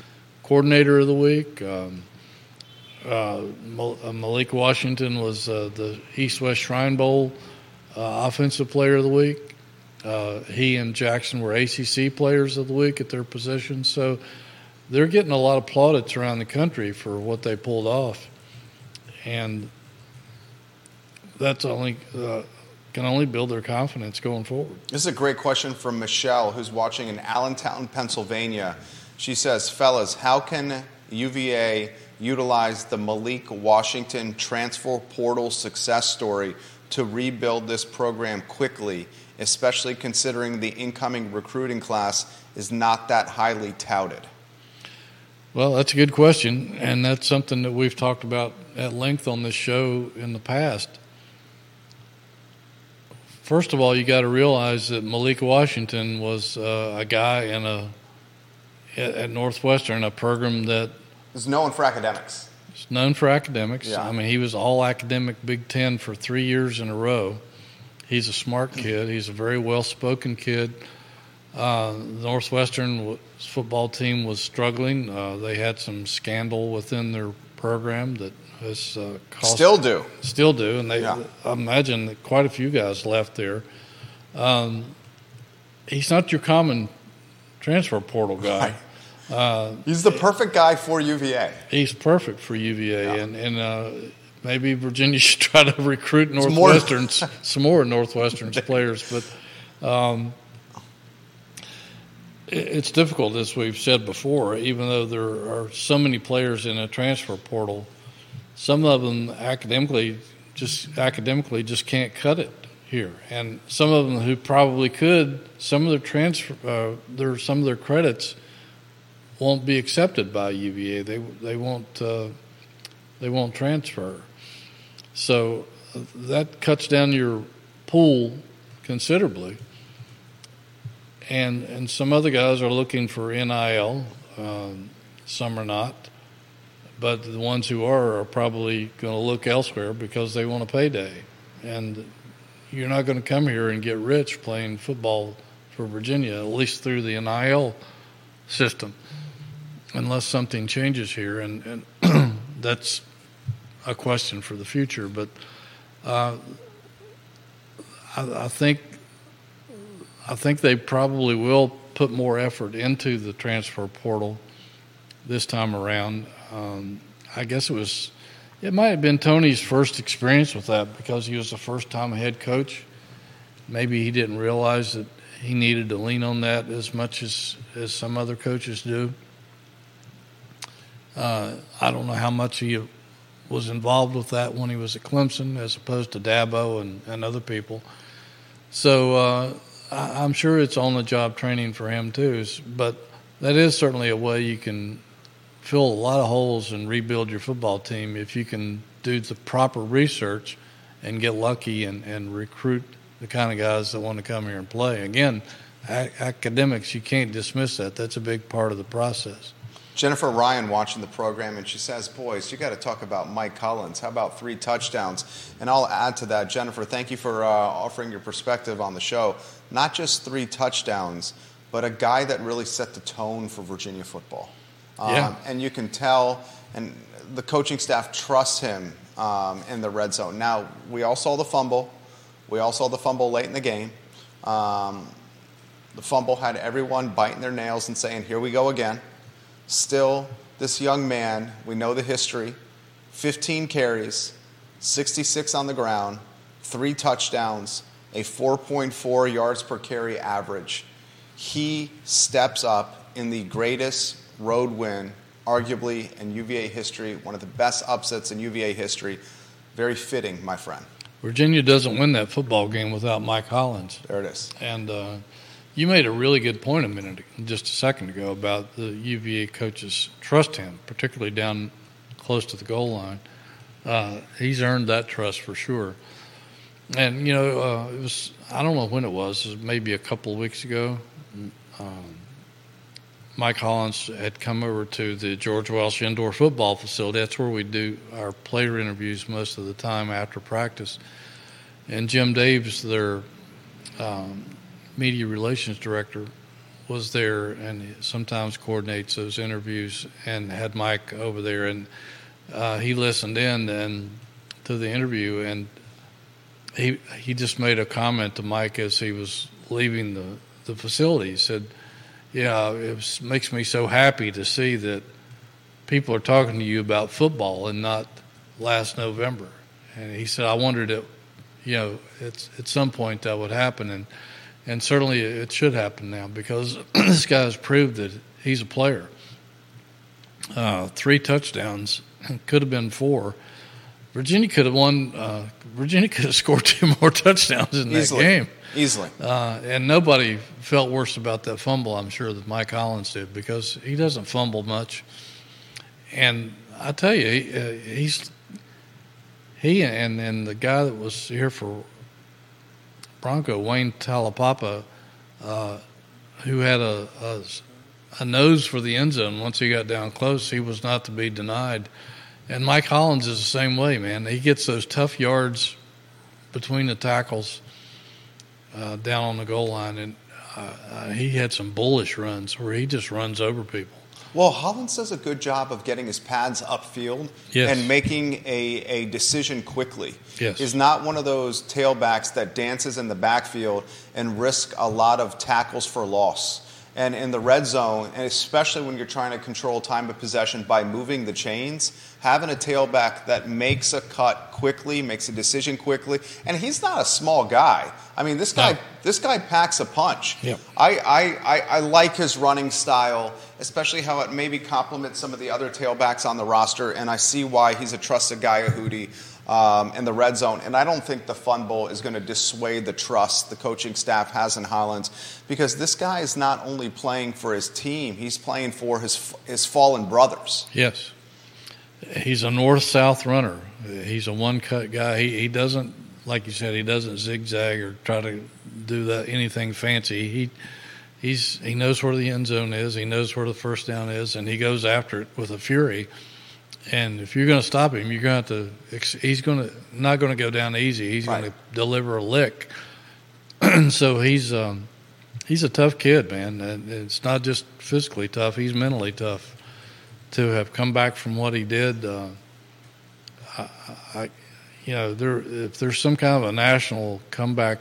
B: coordinator of the week. Um, uh, uh, Malik Washington was uh, the East West Shrine Bowl uh, offensive player of the week. Uh, he and Jackson were ACC players of the week at their positions. So they're getting a lot of plaudits around the country for what they pulled off, and that's only uh, can only build their confidence going forward.
A: This is a great question from Michelle, who's watching in Allentown, Pennsylvania. She says, fellas, how can UVA utilize the Malik Washington transfer portal success story to rebuild this program quickly, especially considering the incoming recruiting class is not that highly touted?
B: Well, that's a good question, and that's something that we've talked about at length on this show in the past. First of all, you got to realize that Malik Washington was uh, a guy in a at Northwestern, a program that
A: is known for academics.
B: It's known for academics. Yeah. I mean, he was all academic Big Ten for three years in a row. He's a smart kid. He's a very well spoken kid. Uh, Northwestern football team was struggling. Uh, they had some scandal within their program that has uh, cost,
A: still do
B: still do, and they yeah. I imagine that quite a few guys left there. Um, he's not your common transfer portal guy.
A: Uh, he's the perfect guy for UVA.
B: He's perfect for UVA, yeah. and and uh, maybe Virginia should try to recruit Northwestern's more. some more Northwestern's players, but. Um, it's difficult, as we've said before, even though there are so many players in a transfer portal. Some of them academically just academically just can't cut it here, and some of them who probably could, some of their transfer, uh, their some of their credits won't be accepted by UVA. They they won't uh, they won't transfer. So uh, that cuts down your pool considerably and and some other guys are looking for NIL. Um, some are not, but the ones who are are probably going to look elsewhere because they want a payday, and you're not going to come here and get rich playing football for Virginia, at least through the NIL system, unless something changes here, and, and that's a question for the future. But uh, I, I think I think they probably will put more effort into the transfer portal this time around. Um, I guess it was, it might have been Tony's first experience with that because he was the first time head coach. Maybe he didn't realize that he needed to lean on that as much as, as some other coaches do. Uh, I don't know how much he was involved with that when he was at Clemson as opposed to Dabo and, and other people. So uh, I'm sure it's on the job training for him too. But that is certainly a way you can fill a lot of holes and rebuild your football team if you can do the proper research and get lucky and, and recruit the kind of guys that want to come here and play. Again, a- academics, you can't dismiss that. That's a big part of the process.
A: Jennifer Ryan watching the program, and she says, Boys, you got to talk about Mike Hollins. How about three touchdowns? And I'll add to that, Jennifer, thank you for uh, offering your perspective on the show. Not just three touchdowns, but a guy that really set the tone for Virginia football.
B: Um, yeah.
A: And you can tell, and the coaching staff trusts him um, in the red zone. Now, we all saw the fumble. We all saw the fumble late in the game. Um, the fumble had everyone biting their nails and saying, Here we go again. Still, this young man, we know the history 15 carries, 66 on the ground, three touchdowns, a 4.4 yards per carry average. He steps up in the greatest road win, arguably in UVA history, one of the best upsets in UVA history. Very fitting, my friend.
B: Virginia doesn't win that football game without Mike Hollins.
A: There it is.
B: And uh, you made a really good point a minute, just a second ago, about the UVA coaches trust him, particularly down close to the goal line. Uh, he's earned that trust for sure. And you know, uh, it was I don't know when it was, it was maybe a couple of weeks ago. Um, Mike Hollins had come over to the George Welsh indoor football facility. That's where we do our player interviews most of the time after practice. And Jim Daves, their um, media relations director was there and sometimes coordinates those interviews and had Mike over there and uh, he listened in and to the interview and he he just made a comment to Mike as he was leaving the the facility. He said, "Yeah, it was, makes me so happy to see that people are talking to you about football and not last November." And he said, "I wondered it, you know, it's at some point that would happen." And and certainly it should happen now because this guy has proved that he's a player. Uh, three touchdowns could have been four. Virginia could have won. Uh, Virginia could have scored two more touchdowns in
A: Easily.
B: that game.
A: Easily.
B: Uh, and nobody felt worse about that fumble, I'm sure, that Mike Hollins did because he doesn't fumble much. And I tell you, he, uh, he's he and and the guy that was here for Bronco, Wayne Taulapapa, uh, who had a, a, a nose for the end zone. Once he got down close, he was not to be denied. And Mike Hollins is the same way, man. He gets those tough yards between the tackles uh, down on the goal line, and uh, uh he had some bullish runs where he just runs over people.
A: Well, Hollins does a good job of getting his pads upfield
B: yes.
A: and making a, a decision quickly.
B: Yes.
A: He's not one of those tailbacks that dances in the backfield and risk a lot of tackles for loss. and in the red zone, and especially when you're trying to control time of possession by moving the chains, having a tailback that makes a cut quickly, makes a decision quickly, and he's not a small guy. I mean, this guy, no. this guy packs a punch.
B: Yeah.
A: I, I, I, I like his running style, especially how it maybe complements some of the other tailbacks on the roster, and I see why he's a trusted guy, Hootie um, in the red zone. And I don't think the fumble is going to dissuade the trust the coaching staff has in Hollins because this guy is not only playing for his team, he's playing for his, his fallen brothers.
B: Yes. He's a north south runner. He's a one cut guy. He, he doesn't, like you said, he doesn't zigzag or try to do that anything fancy. He he's he knows where the end zone is. He knows where the first down is, and he goes after it with a fury. And if you're going to stop him, you're going to have to. He's going to not going to go down easy. He's right. going to deliver a lick. so he's um, he's a tough kid, man. And it's not just physically tough; he's mentally tough. To have come back from what he did, uh, I, I, you know, there if there's some kind of a national comeback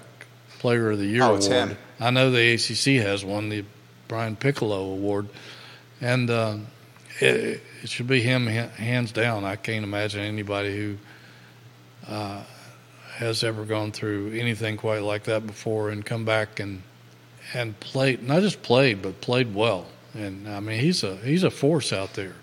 B: player of the year
A: oh,
B: award. I know the ACC has one, the Brian Piccolo Award, and. Uh, it, it should be him hands down. I can't imagine anybody who uh, has ever gone through anything quite like that before and come back and and played not just played but played well. And I mean he's a he's a force out there.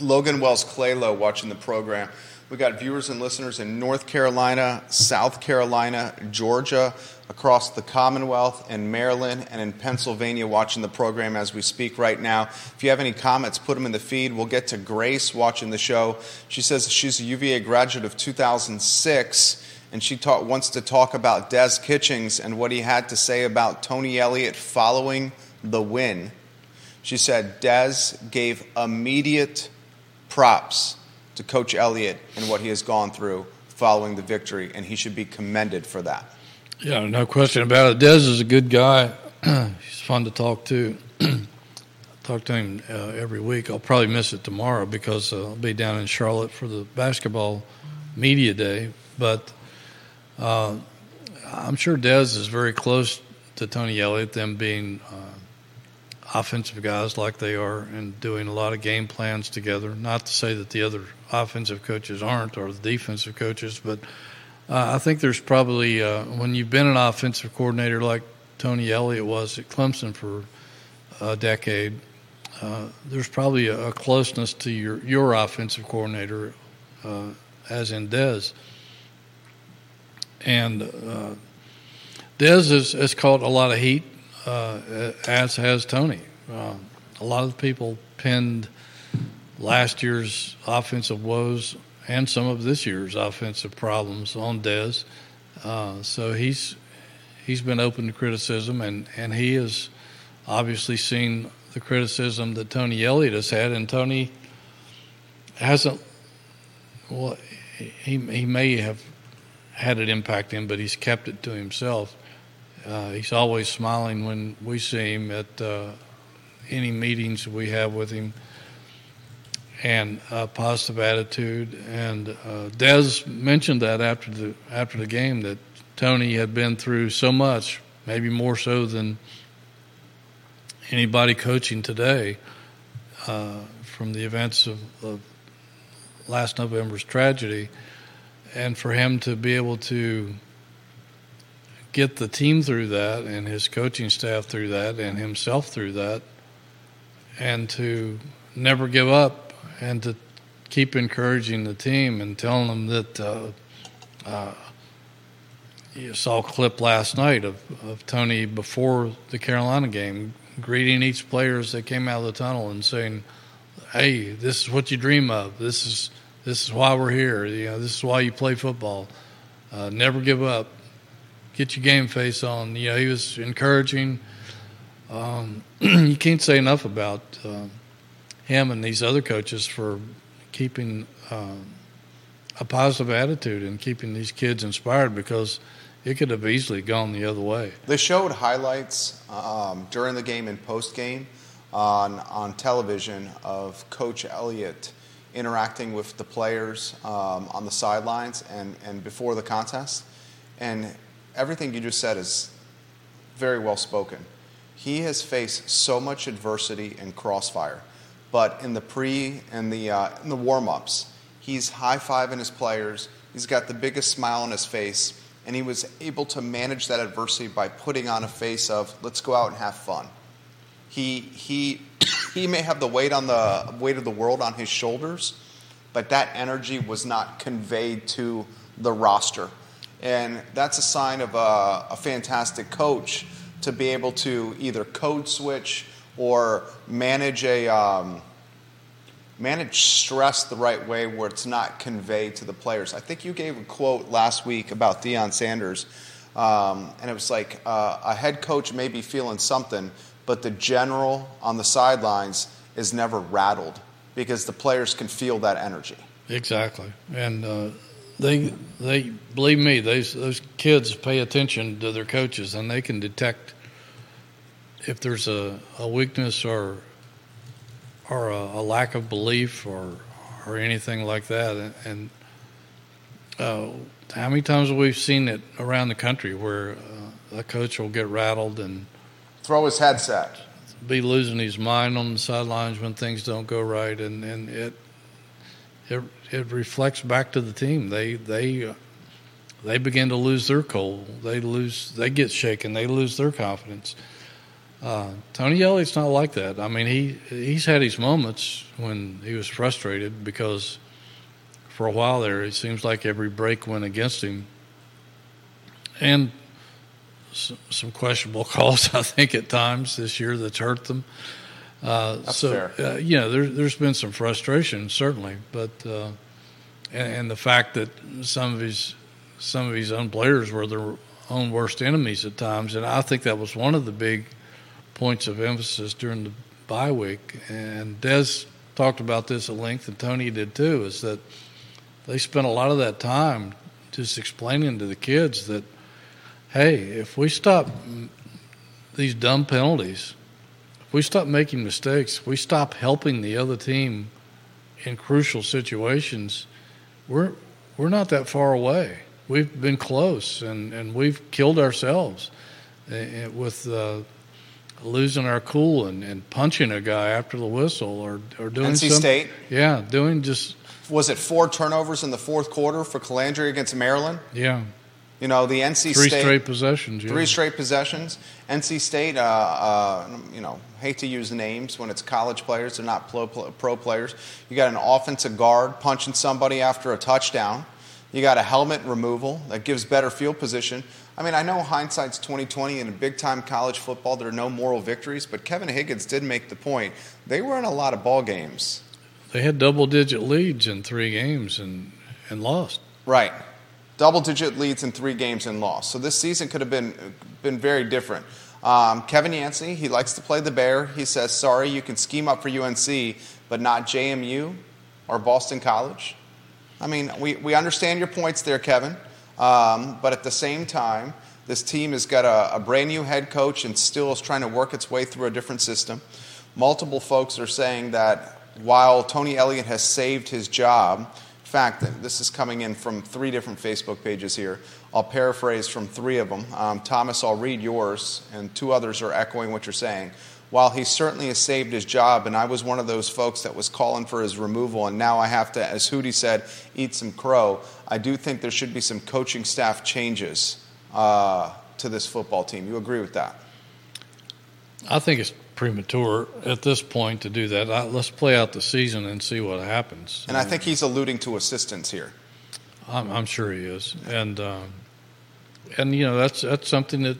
A: Logan Wells Claylow watching the program. We got viewers and listeners in North Carolina, South Carolina, Georgia, across the Commonwealth, in Maryland, and in Pennsylvania watching the program as we speak right now. If you have any comments, put them in the feed. We'll get to Grace watching the show. She says she's a UVA graduate of 2006 and she wants to talk about Des Kitchings and what he had to say about Tony Elliott following the win. She said Des gave immediate props to Coach Elliott and what he has gone through following the victory, and he should be commended for that.
B: Yeah, no question about it. Des is a good guy. He's fun to talk to. talk to him uh, every week. I'll probably miss it tomorrow because uh, I'll be down in Charlotte for the basketball media day. But uh, I'm sure Des is very close to Tony Elliott, them being uh, offensive guys like they are and doing a lot of game plans together. Not to say that the other offensive coaches aren't or the defensive coaches, but uh, I think there's probably, uh, when you've been an offensive coordinator like Tony Elliott was at Clemson for a decade, uh, there's probably a, a, closeness to your, your offensive coordinator, uh, as in Des. And uh, Des has, has caught a lot of heat uh, as has Tony. Uh, a lot of people pinned last year's offensive woes and some of this year's offensive problems on Des. Uh, so he's he's been open to criticism, and, and he has obviously seen the criticism that Tony Elliott has had, and Tony hasn't. Well, he he may have had it impact him, but he's kept it to himself. Uh, he's always smiling when we see him at uh, any meetings we have with him, and a positive attitude. And uh, Des mentioned that after the after the game that Tony had been through so much, maybe more so than anybody coaching today, uh, from the events of, of last November's tragedy, and for him to be able to get the team through that and his coaching staff through that and himself through that and to never give up and to keep encouraging the team and telling them that uh, uh, you saw a clip last night of, of Tony before the Carolina game greeting each player as they came out of the tunnel and saying, "Hey, this is what you dream of. This is this is why we're here. You know, this is why you play football. Uh, never give up get your game face on. You know, he was encouraging. Um, you can't say enough about uh, him and these other coaches for keeping um, a positive attitude and keeping these kids inspired because it could have easily gone the other way.
A: They showed highlights um, during the game and post game on on television of Coach Elliott interacting with the players um, on the sidelines and, and before the contest. And everything you just said is very well spoken. he has faced so much adversity and crossfire. But in the pre and the, uh, in the warm ups, he's high fiving his players. He's got the biggest smile on his face, and he was able to manage that adversity by putting on a face of "Let's go out and have fun." He he he may have the weight on the weight of the world on his shoulders, but that energy was not conveyed to the roster, and that's a sign of a, a fantastic coach to be able to either code switch or manage a um, manage stress the right way where it's not conveyed to the players. I think you gave a quote last week about Deion Sanders, um, and it was like uh, a head coach may be feeling something, but the general on the sidelines is never rattled because the players can feel that energy.
B: Exactly, and uh, they they believe me. Those those kids pay attention to their coaches, and they can detect if there's a, a weakness or or a, a, lack of belief or or anything like that. And, and uh, how many times have we seen it around the country where uh, a coach will get rattled and
A: throw his headset,
B: be losing his mind on the sidelines when things don't go right, and and it it it reflects back to the team. They they. Uh, they begin to lose their cool. They lose. They get shaken. They lose their confidence uh, Tony Elliott's not like that. I mean, he he's had his moments when he was frustrated because for a while there, it seems like every break went against him, and some questionable calls. I think at times this year that's hurt them.
A: Uh, so
B: uh, you know, there, there's been some frustration certainly, but uh, and, and the fact that some of his some of his own players were their own worst enemies at times, and I think that was one of the big points of emphasis during the bye week. And Des talked about this at length, and Tony did too, is that they spent a lot of that time just explaining to the kids that, hey, if we stop these dumb penalties, we stop making mistakes, we stop helping the other team in crucial situations, we're we're not that far away. We've been close, and, and we've killed ourselves eh, eh, with uh, losing our cool and, and punching a guy after the whistle or, or doing
A: NC
B: some,
A: State.
B: Yeah, doing just.
A: Was it four turnovers in the fourth quarter for Colandrea against Maryland?
B: Yeah.
A: You know, the NC
B: three
A: State.
B: straight possessions. Yeah.
A: Three straight possessions. NC State, uh, uh, you know, hate to use names when it's college players, they're not pro, pro players. You got an offensive guard punching somebody after a touchdown. You got a helmet removal that gives better field position. I mean, I know hindsight's 2020 and in big time college football there are no moral victories, but Kevin Higgins did make the point. They were in a lot of ball games.
B: They had double digit leads in three games and, and lost.
A: Right. Double digit leads in three games and lost. So this season could have been been very different. Um, Kevin Yancey, he likes to play the bear. He says, sorry, you can scheme up for UNC, but not JMU or Boston College. I mean, we, we understand your points there, Kevin. Um, but at the same time, this team has got a, a, brand new head coach and still is trying to work its way through a different system. Multiple folks are saying that while Tony Elliott has saved his job, fact, that this is coming in from three different Facebook pages here. I'll paraphrase from three of them. Um, Thomas, I'll read yours, and two others are echoing what you're saying while he certainly has saved his job, and I was one of those folks that was calling for his removal, and now I have to, as Hootie said, eat some crow, I do think there should be some coaching staff changes uh, to this football team. You agree with that?
B: I think it's premature at this point to do that. I, let's play out the season and see what happens.
A: And I think he's alluding to assistance here.
B: I'm, I'm sure he is, and um, and you know that's that's something that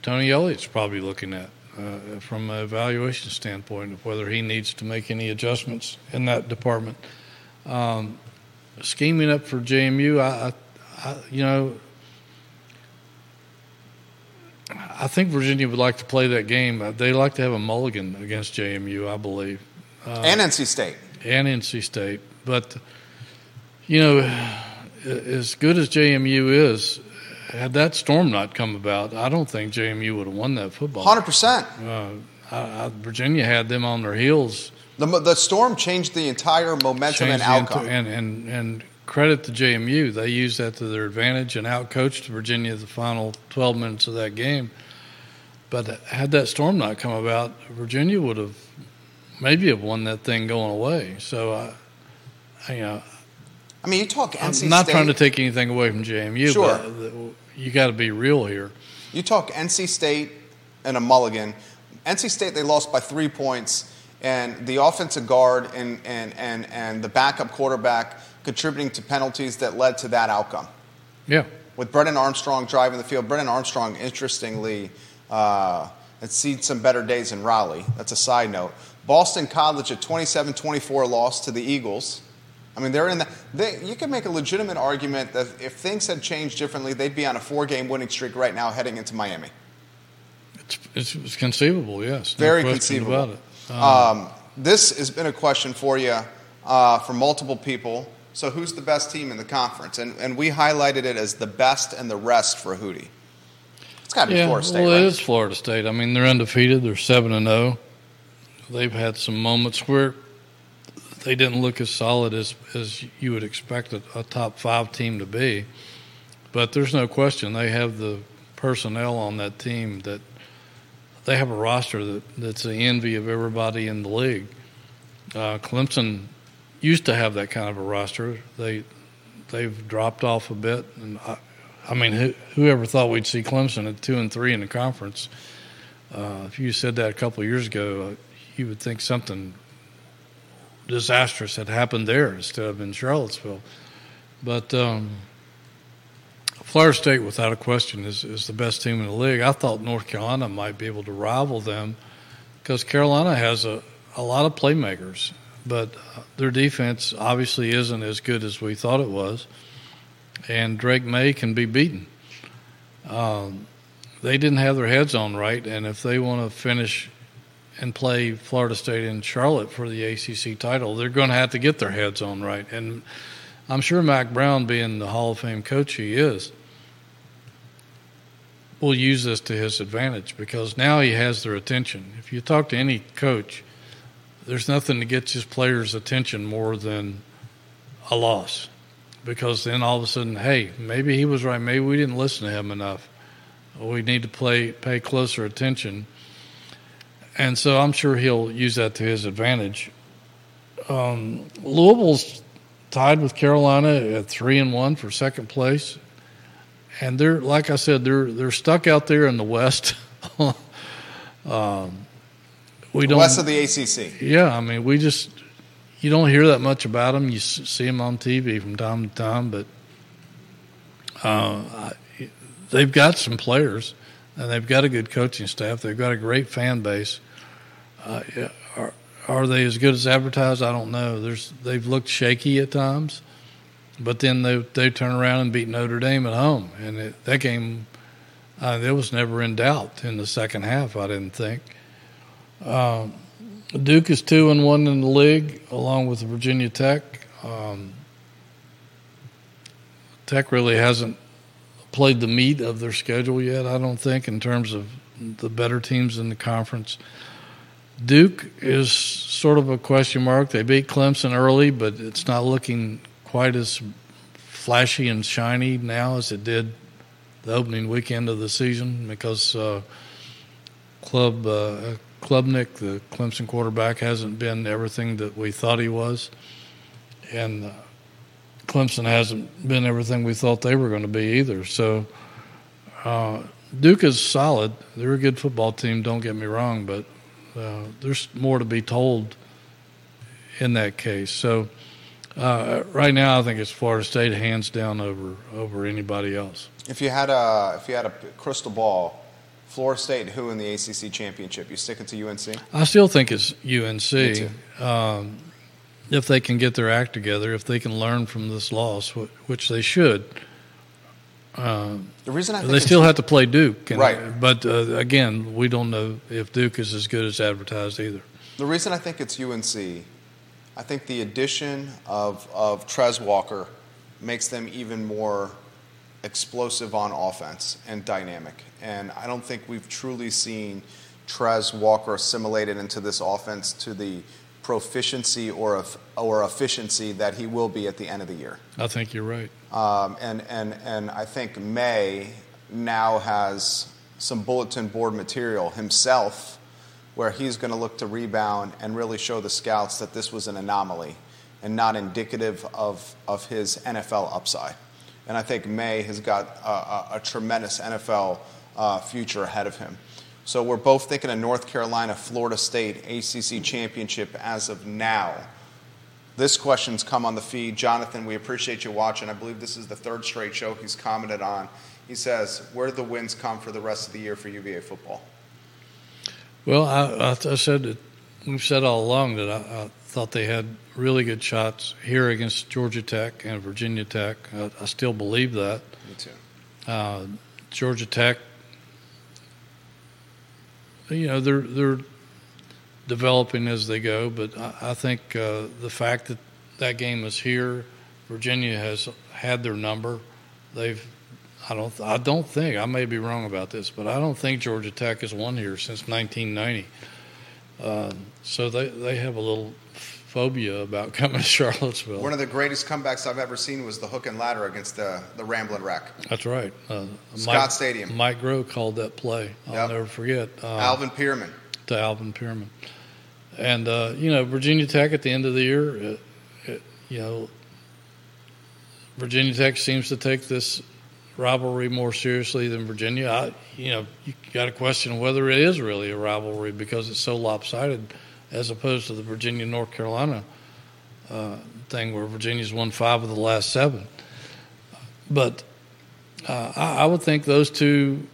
B: Tony Elliott's probably looking at uh, from an evaluation standpoint of whether he needs to make any adjustments in that department. Um, scheming up for JMU, I, I, you know, I think Virginia would like to play that game. Uh, they like to have a mulligan against JMU, I believe,
A: uh, and NC State,
B: and NC State. But you know, as good as JMU is, had that storm not come about, I don't think JMU would have won that football.
A: Hundred percent.
B: Uh, Virginia had them on their heels.
A: The, the storm changed the entire momentum changed and outcome.
B: and, and and credit to JMU, they used that to their advantage and outcoached Virginia the final 12 minutes of that game. But had that storm not come about, Virginia would have maybe have won that thing going away. So, uh, you know,
A: I mean, you talk NC State.
B: I'm not
A: State.
B: trying to take anything away from JMU,
A: Sure.
B: but you got to be real here.
A: You talk NC State and a mulligan. NC State they lost by three points, and the offensive guard and and and and the backup quarterback contributing to penalties that led to that outcome.
B: Yeah.
A: With Brennan Armstrong driving the field, Brennan Armstrong, interestingly, uh, had seen some better days in Raleigh. That's a side note. Boston College, a 27-24 loss to the Eagles. I mean, they're in the. They, you can make a legitimate argument that if things had changed differently, they'd be on a four-game winning streak right now, heading into Miami.
B: It's, it's, it's conceivable, yes. No
A: Very conceivable.
B: Um,
A: Um, this has been a question for you uh, from multiple people. So, who's the best team in the conference? And, and we highlighted it as the best and the rest for Hootie. It's got to be
B: yeah,
A: Florida State,
B: well,
A: right?
B: it is Florida State. I mean, they're undefeated. They're seven and zero. They've had some moments where they didn't look as solid as as you would expect a, a top five team to be. But there's no question they have the personnel on that team that they have a roster that, that's the envy of everybody in the league. Uh, Clemson used to have that kind of a roster. They they've dropped off a bit, and I, I mean, who, whoever thought we'd see Clemson at two and three in the conference? Uh, if you said that a couple years ago, uh, you would think something disastrous had happened there instead of in Charlottesville. But um, Florida State, without a question, is, is the best team in the league. I thought North Carolina might be able to rival them because Carolina has a, a lot of playmakers, but their defense obviously isn't as good as we thought it was. And Drake Maye can be beaten. Um, they didn't have their heads on right, and if they want to finish and play Florida State in Charlotte for the ACC title, they're going to have to get their heads on right. And I'm sure Mack Brown, being the Hall of Fame coach he is, will use this to his advantage because now he has their attention. If you talk to any coach, there's nothing that gets his players' attention more than a loss. Because then all of a sudden, hey, maybe he was right. Maybe we didn't listen to him enough. We need to play, pay closer attention. And so I'm sure he'll use that to his advantage. Um, Louisville's tied with Carolina at three and one for second place, and they're like I said, they're they're stuck out there in the West. um, we don't
A: West of the ACC.
B: yeah, I mean, we just you don't hear that much about them. You see them on TV from time to time, but uh, I- they've got some players and they've got a good coaching staff. They've got a great fan base. Uh, yeah, are, are they as good as advertised? I don't know. There's they've looked shaky at times, but then they they turn around and beat Notre Dame at home, and it, that game uh, it was never in doubt in the second half. I didn't think. Um, Duke is two and one in the league, along with Virginia Tech. Um, Tech really hasn't played the meat of their schedule yet. I don't think in terms of the better teams in the conference. Duke is sort of a question mark. They beat Clemson early, but it's not looking quite as flashy and shiny now as it did the opening weekend of the season because uh, Club uh, Klubnik, the Clemson quarterback, hasn't been everything that we thought he was, and uh, Clemson hasn't been everything we thought they were going to be either. So uh, Duke is solid. They're a good football team. Don't get me wrong, but uh, there's more to be told in that case. So uh, right now, I think it's Florida State hands down over over anybody else.
A: If you had a if you had a crystal ball, Florida State, who in the ACC championship? You sticking to UNC?
B: I still think it's UNC. Um, if they can get their act together, if they can learn from this loss, which they should. Um,
A: The reason I think
B: they still have to play Duke, and,
A: Right.
B: But uh, again, we don't know if Duke is as good as advertised either.
A: The reason I think it's UNC, I think the addition of, of Tez Walker makes them even more explosive on offense and dynamic. And I don't think we've truly seen Tez Walker assimilated into this offense to the proficiency or, or efficiency that he will be at the end of the year.
B: I think you're right.
A: Um, and, and, and I think Maye now has some bulletin board material himself where he's going to look to rebound and really show the scouts that this was an anomaly and not indicative of, of his NFL upside. And I think Maye has got a, a, a tremendous NFL uh, future ahead of him. So we're both thinking of North Carolina, Florida State ACC championship as of now. This question's come on the feed. Jonathan, we appreciate you watching. I believe this is the third straight show he's commented on. He says, Where do the wins come for the rest of the year for UVA football?
B: Well, I, I, said we've said all along that I, I, thought they had really good shots here against Georgia Tech and Virginia Tech. I, I still believe that.
A: Me too.
B: Uh, Georgia Tech, you know, they're they're developing as they go. But I, I think uh, the fact that that game is here, Virginia has had their number. They've I don't I don't think I may be wrong about this, but I don't think Georgia Tech has won here since 1990. Uh, so they they have a little phobia about coming to Charlottesville.
A: One of the greatest comebacks I've ever seen was the hook and ladder against the the Ramblin' Wreck.
B: That's right. Uh,
A: Scott
B: Mike,
A: Stadium.
B: Mike Groh called that play. I'll
A: Yep.
B: never forget. Uh,
A: Alvin Pearman.
B: to Alvin Pearman. And, uh, you know, Virginia Tech at the end of the year, it, it, you know, Virginia Tech seems to take this rivalry more seriously than Virginia. I, you know, you got to question whether it is really a rivalry because it's so lopsided as opposed to the Virginia North Carolina uh, thing where Virginia's won five of the last seven. But uh, I, I would think those two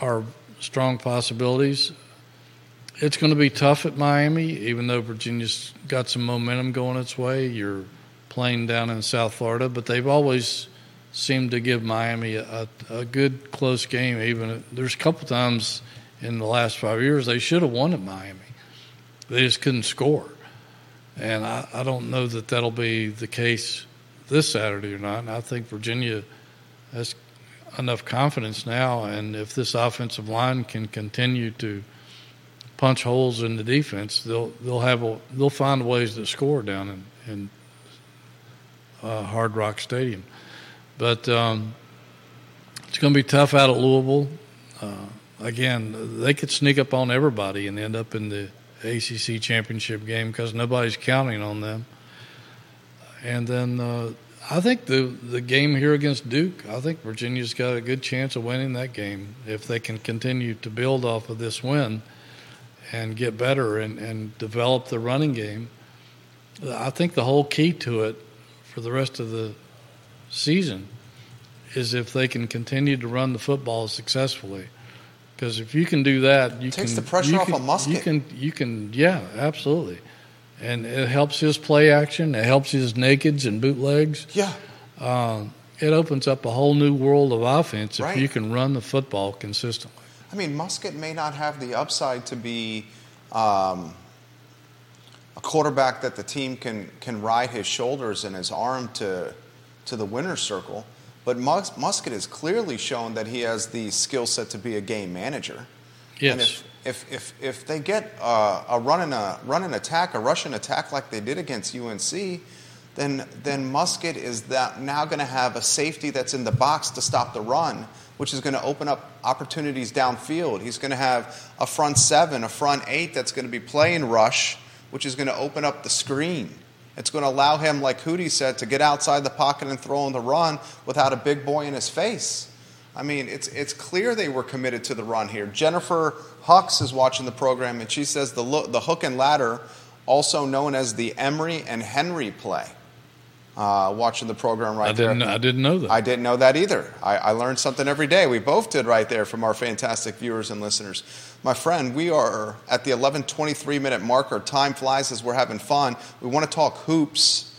B: are strong possibilities. It's going to be tough at Miami, even though Virginia's got some momentum going its way. You're playing down in South Florida, but they've always seemed to give Miami a, a good close game. Even there's a couple times in the last five years they should have won at Miami, they just couldn't score. And I, I don't know that that'll be the case this Saturday or not. And I think Virginia has enough confidence now, and if this offensive line can continue to punch holes in the defense, they'll they'll have a, they'll find ways to score down in, in uh, Hard Rock Stadium. But um, it's going to be tough out at Louisville. Uh, again, they could sneak up on everybody and end up in the ACC championship game because nobody's counting on them. And then uh, I think the the game here against Duke, I think Virginia's got a good chance of winning that game if they can continue to build off of this win and get better and, and develop the running game. I think the whole key to it for the rest of the season is if they can continue to run the football successfully. Because if you can do that, you can.
A: Takes
B: can
A: the pressure off
B: can,
A: of Muskett.
B: You can, you can, yeah, absolutely, and it helps his play action. It helps his nakeds and bootlegs.
A: Yeah.
B: Um, it opens up a whole new world of offense if
A: Right.
B: you can run the football consistently.
A: I mean, Muskett may not have the upside to be um, a quarterback that the team can can ride his shoulders and his arm to to the winner's circle, but Mus- Muskett has clearly shown that he has the skill set to be a game manager. And
B: Yes.
A: if, if, if, if they get uh, a run and a run and attack, a rush and attack like they did against UNC, then then Muskett is that now going to have a safety that's in the box to stop the run, which is going to open up opportunities downfield. He's going to have a front seven, a front eight that's going to be playing rush, which is going to open up the screen. It's going to allow him, like Hootie said, to get outside the pocket and throw on the run without a big boy in his face. I mean, it's it's clear they were committed to the run here. Jennifer Hux is watching the program, and she says the the hook and ladder, also known as the Emory and Henry play. Uh, watching the program right
B: I didn't.
A: there.
B: I didn't know that.
A: I didn't know that either. I, I learned something every day. We both did right there from our fantastic viewers and listeners. My friend, we are at the 11:23 minute marker. Time flies as we're having fun. We want to talk hoops.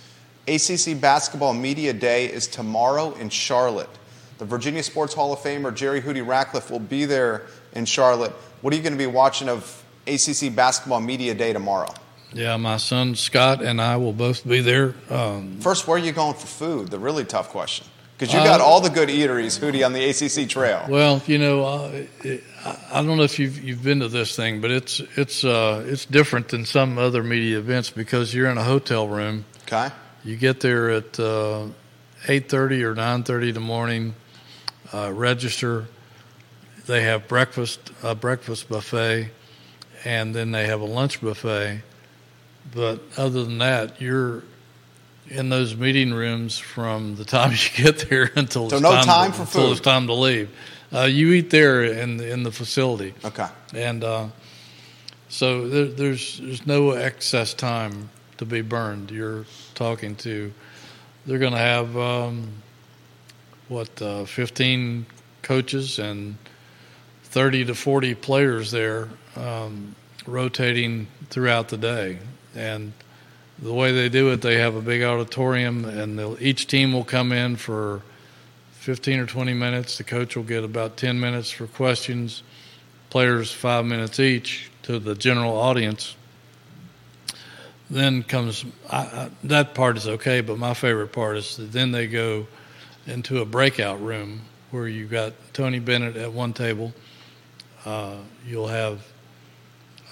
A: ACC Basketball Media Day is tomorrow in Charlotte. The Virginia Sports Hall of Famer Jerry Hootie Ratcliffe will be there in Charlotte. What are you going to be watching of ACC Basketball Media Day tomorrow?
B: Yeah, my son Scott and I will both be there. Um,
A: First, where are you going for food? The really tough question. Because you
B: Uh,
A: got all the good eateries, Hootie, on the ACC trail.
B: Well, you know, uh, I I don't know if you've you've been to this thing, but it's it's uh, it's different than some other media events because you're in a hotel room.
A: Okay.
B: You get there at uh, eight thirty or nine thirty in the morning. Uh, register. they have breakfast a breakfast buffet, and then they have a lunch buffet. But other than that, you're in those meeting rooms from the time you get there until
A: So
B: it's
A: no
B: time,
A: time
B: to,
A: for
B: until
A: food?
B: it's time to leave. Uh, you eat there in in the facility,
A: Okay.
B: and uh, so there, there's there's no excess time to be burned. You're talking to they're going to have um, what uh, 15 coaches and 30 to 40 players there um, rotating throughout the day and the way they do it they have a big auditorium and each team will come in for 15 or 20 minutes the coach will get about 10 minutes for questions players five minutes each to the general audience then comes I, I, that part is okay, but my favorite part is that then they go into a breakout room where you've got Tony Bennett at one table. Uh, you'll have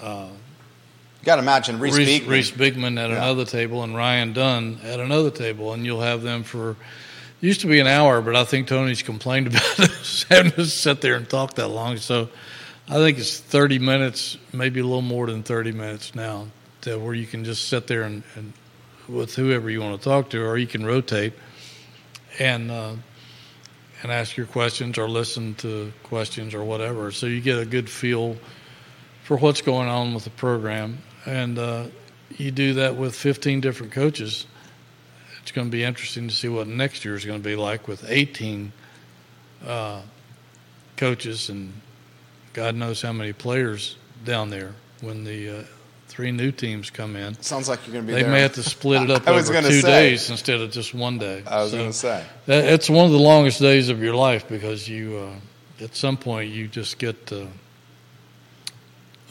B: uh,
A: You got to imagine Reece,
B: Reece,
A: Beekman.
B: Reece Beekman at
A: Yeah.
B: another table and Ryan Dunn at another table, and you'll have them for. Used to be an hour, but I think Tony's complained about us having to sit there and talk that long. So I think it's 30 minutes, maybe a little more than 30 minutes now, to where you can just sit there and, and with whoever you want to talk to, or you can rotate and uh, and ask your questions or listen to questions or whatever. So you get a good feel for what's going on with the program, and uh, you do that with 15 different coaches. It's going to be interesting to see what next year is going to be like with 18 uh, coaches and God knows how many players down there when the uh, three new teams come in.
A: Sounds like you're going to be
B: They
A: there.
B: may have to split it up over two
A: say.
B: days instead of just one day.
A: I was
B: So
A: going to say.
B: that- It's one of the longest days of your life because you, uh, at some point, you just get uh,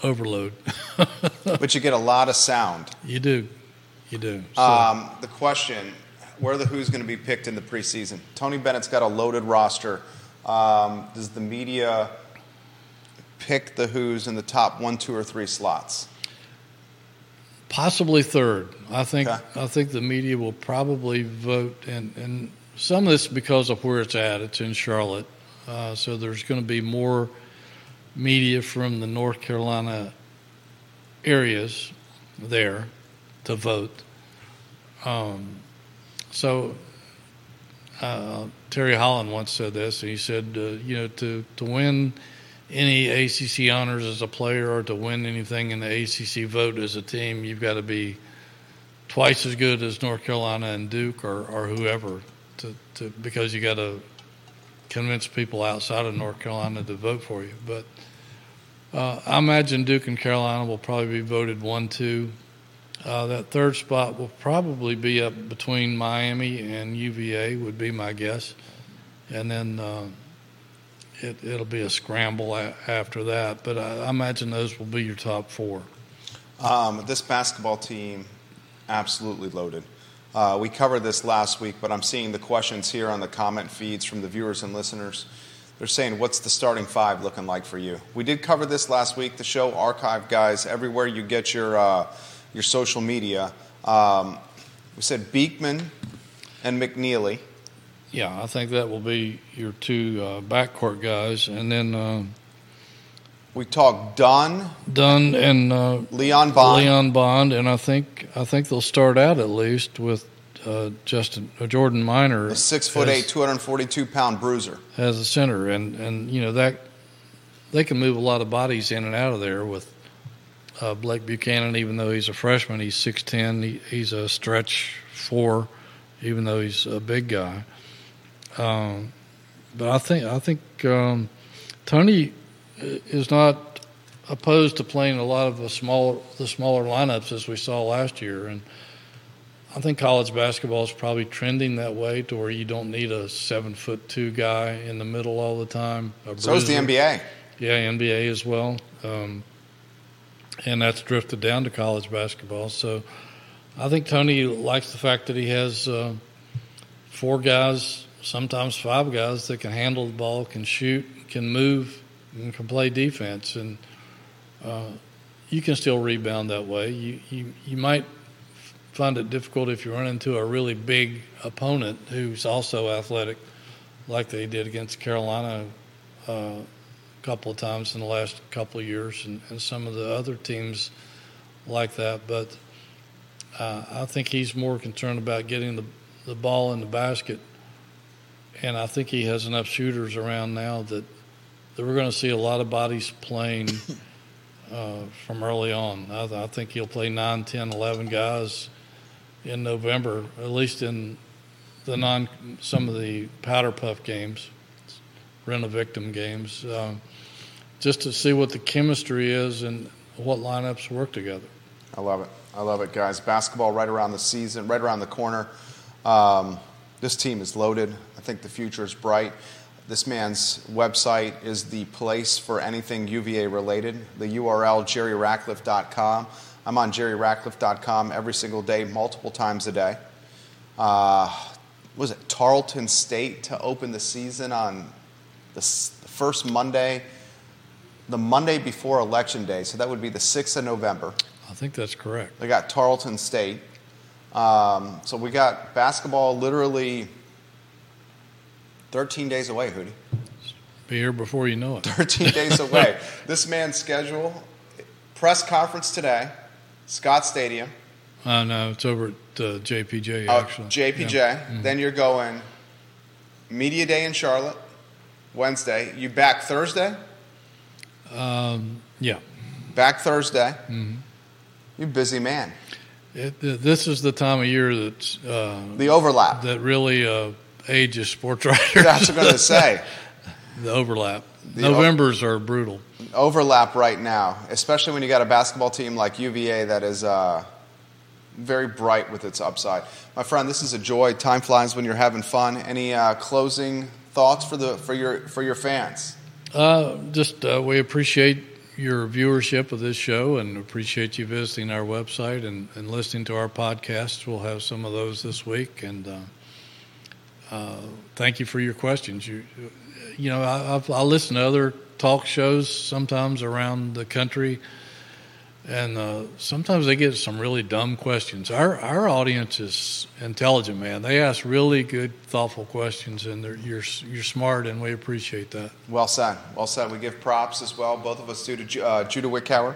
B: overload.
A: But you get a lot of sound.
B: you do, you do. So,
A: Um, the question: Where the Hoos going to be picked in the preseason? Tony Bennett's got a loaded roster. Um, does the media pick the Hoos in the top one, two, or three slots?
B: possibly third. I think
A: Okay.
B: I think the media will probably vote, and and some of this because of where it's at. It's in Charlotte, uh, so there's going to be more media from the North Carolina areas there to vote. Um, so uh, Terry Holland once said this. And he said, uh, you know, to to win any ACC honors as a player or to win anything in the ACC vote as a team, you've got to be twice as good as North Carolina and Duke or, or whoever, to, to because you got to convince people outside of North Carolina to vote for you. But uh, I imagine Duke and Carolina will probably be voted one, two. Uh, that third spot will probably be up between Miami and UVA, would be my guess, and then. Uh, it, it'll be a scramble a- after that, but I, I imagine those will be your top four.
A: Um, this basketball team, absolutely loaded. Uh, we covered this last week, but I'm seeing the questions here on the comment feeds from the viewers and listeners. They're saying, "What's the starting five looking like for you?" We did cover this last week. The show archive, guys, everywhere you get your uh, your social media. Um, we said Beekman and McKneely.
B: Yeah, I think that will be your two uh, backcourt guys, and then uh,
A: We talked Dunn,
B: Dunn and uh,
A: Leon Bond.
B: Leon Bond, and I think I think they'll start out at least with uh, Justin uh, Jordan Minor,
A: a six foot
B: as-
A: eight, 242 pound bruiser.
B: as a center, and and you know that they can move a lot of bodies in and out of there with uh, Blake Buchanan. Even though he's a freshman, he's six ten. He, he's a stretch four, even though he's a big guy. Um, but I think I think um, Tony is not opposed to playing a lot of the smaller the smaller lineups as we saw last year, and I think college basketball is probably trending that way to where you don't need a seven foot two guy in the middle all the time.
A: So is the. NBA.
B: Yeah, NBA as well. Um, and that's drifted down to college basketball. So I think Tony likes the fact that he has uh, four guys, sometimes five guys that can handle the ball, can shoot, can move, and can play defense. And uh, you can still rebound that way. You, you, you might find it difficult if you run into a really big opponent who's also athletic, like they did against Carolina. Uh, a couple of times in the last couple of years, and, and some of the other teams like that. But uh, I think he's more concerned about getting the, the ball in the basket. And I think he has enough shooters around now that, that we're going to see a lot of bodies playing uh, from early on. I, I think he'll play 9, 10, 11 guys in November, at least in the non some of the powder puff games, rent a victim games, um, just to see what the chemistry is and what lineups work together.
A: I love it. I love it, guys. Basketball right around the season, right around the corner. Um, this team is loaded. I think the future is bright. This man's website is the place for anything UVA related. The URL, jerryratcliffe.com. I'm on jerryratcliffe.com every single day, multiple times a day. Uh, was it Tarleton State to open the season on the, the first Monday, the Monday before Election Day? So that would be the 6th of November.
B: I think that's correct.
A: They got Tarleton State. Um, so we got basketball literally 13 days away, Hootie.
B: Be here before you know it.
A: 13 days away. This man's schedule, press conference today, Scott Stadium.
B: Uh, no, it's over at uh, JPJ,
A: Oh,
B: actually.
A: JPJ.
B: Yeah. Mm-hmm.
A: Then you're going media day in Charlotte, Wednesday. You back Thursday?
B: Um, yeah.
A: Back Thursday.
B: Mhm.
A: You busy man.
B: It, this is the time of year that's, uh,
A: The overlap.
B: that really uh, ages sports writers.
A: That's what I'm going to say.
B: the overlap. Novembers are brutal.
A: overlap right now, especially when you got a basketball team like UVA that is uh, very bright with its upside. My friend, this is a joy. Time flies when you're having fun. Any uh, closing thoughts for the for your for your fans?
B: Uh, just uh, we appreciate your viewership of this show and appreciate you visiting our website and, and listening to our podcasts. We'll have some of those this week, and uh, uh, thank you for your questions. You, you know, I, I listen to other talk shows sometimes around the country, and uh, sometimes they get some really dumb questions. Our our audience is intelligent, man. They ask really good, thoughtful questions, and you're you're smart, and we appreciate that.
A: Well said. Well said. We give props as well. Both of us do to uh, Judah Wickhauer,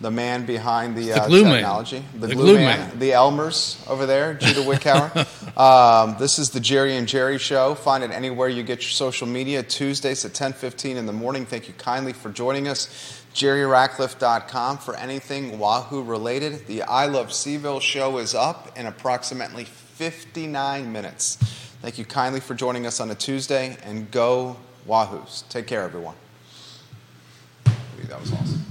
A: the man behind the,
B: The
A: uh,
B: glue man.
A: technology, the,
B: The
A: glue,
B: glue
A: man,
B: man.
A: the Elmers over there, Judah Wickhauer. um, this is the Jerry and Jerry Show. Find it anywhere you get your social media. Tuesdays at 10:15 in the morning. Thank you kindly for joining us. JerryRatcliffe.com for anything Wahoo related. The I Love CVille show is up in approximately 59 minutes. Thank you kindly for joining us on a Tuesday, and go Wahoos. Take care, everyone. That was awesome.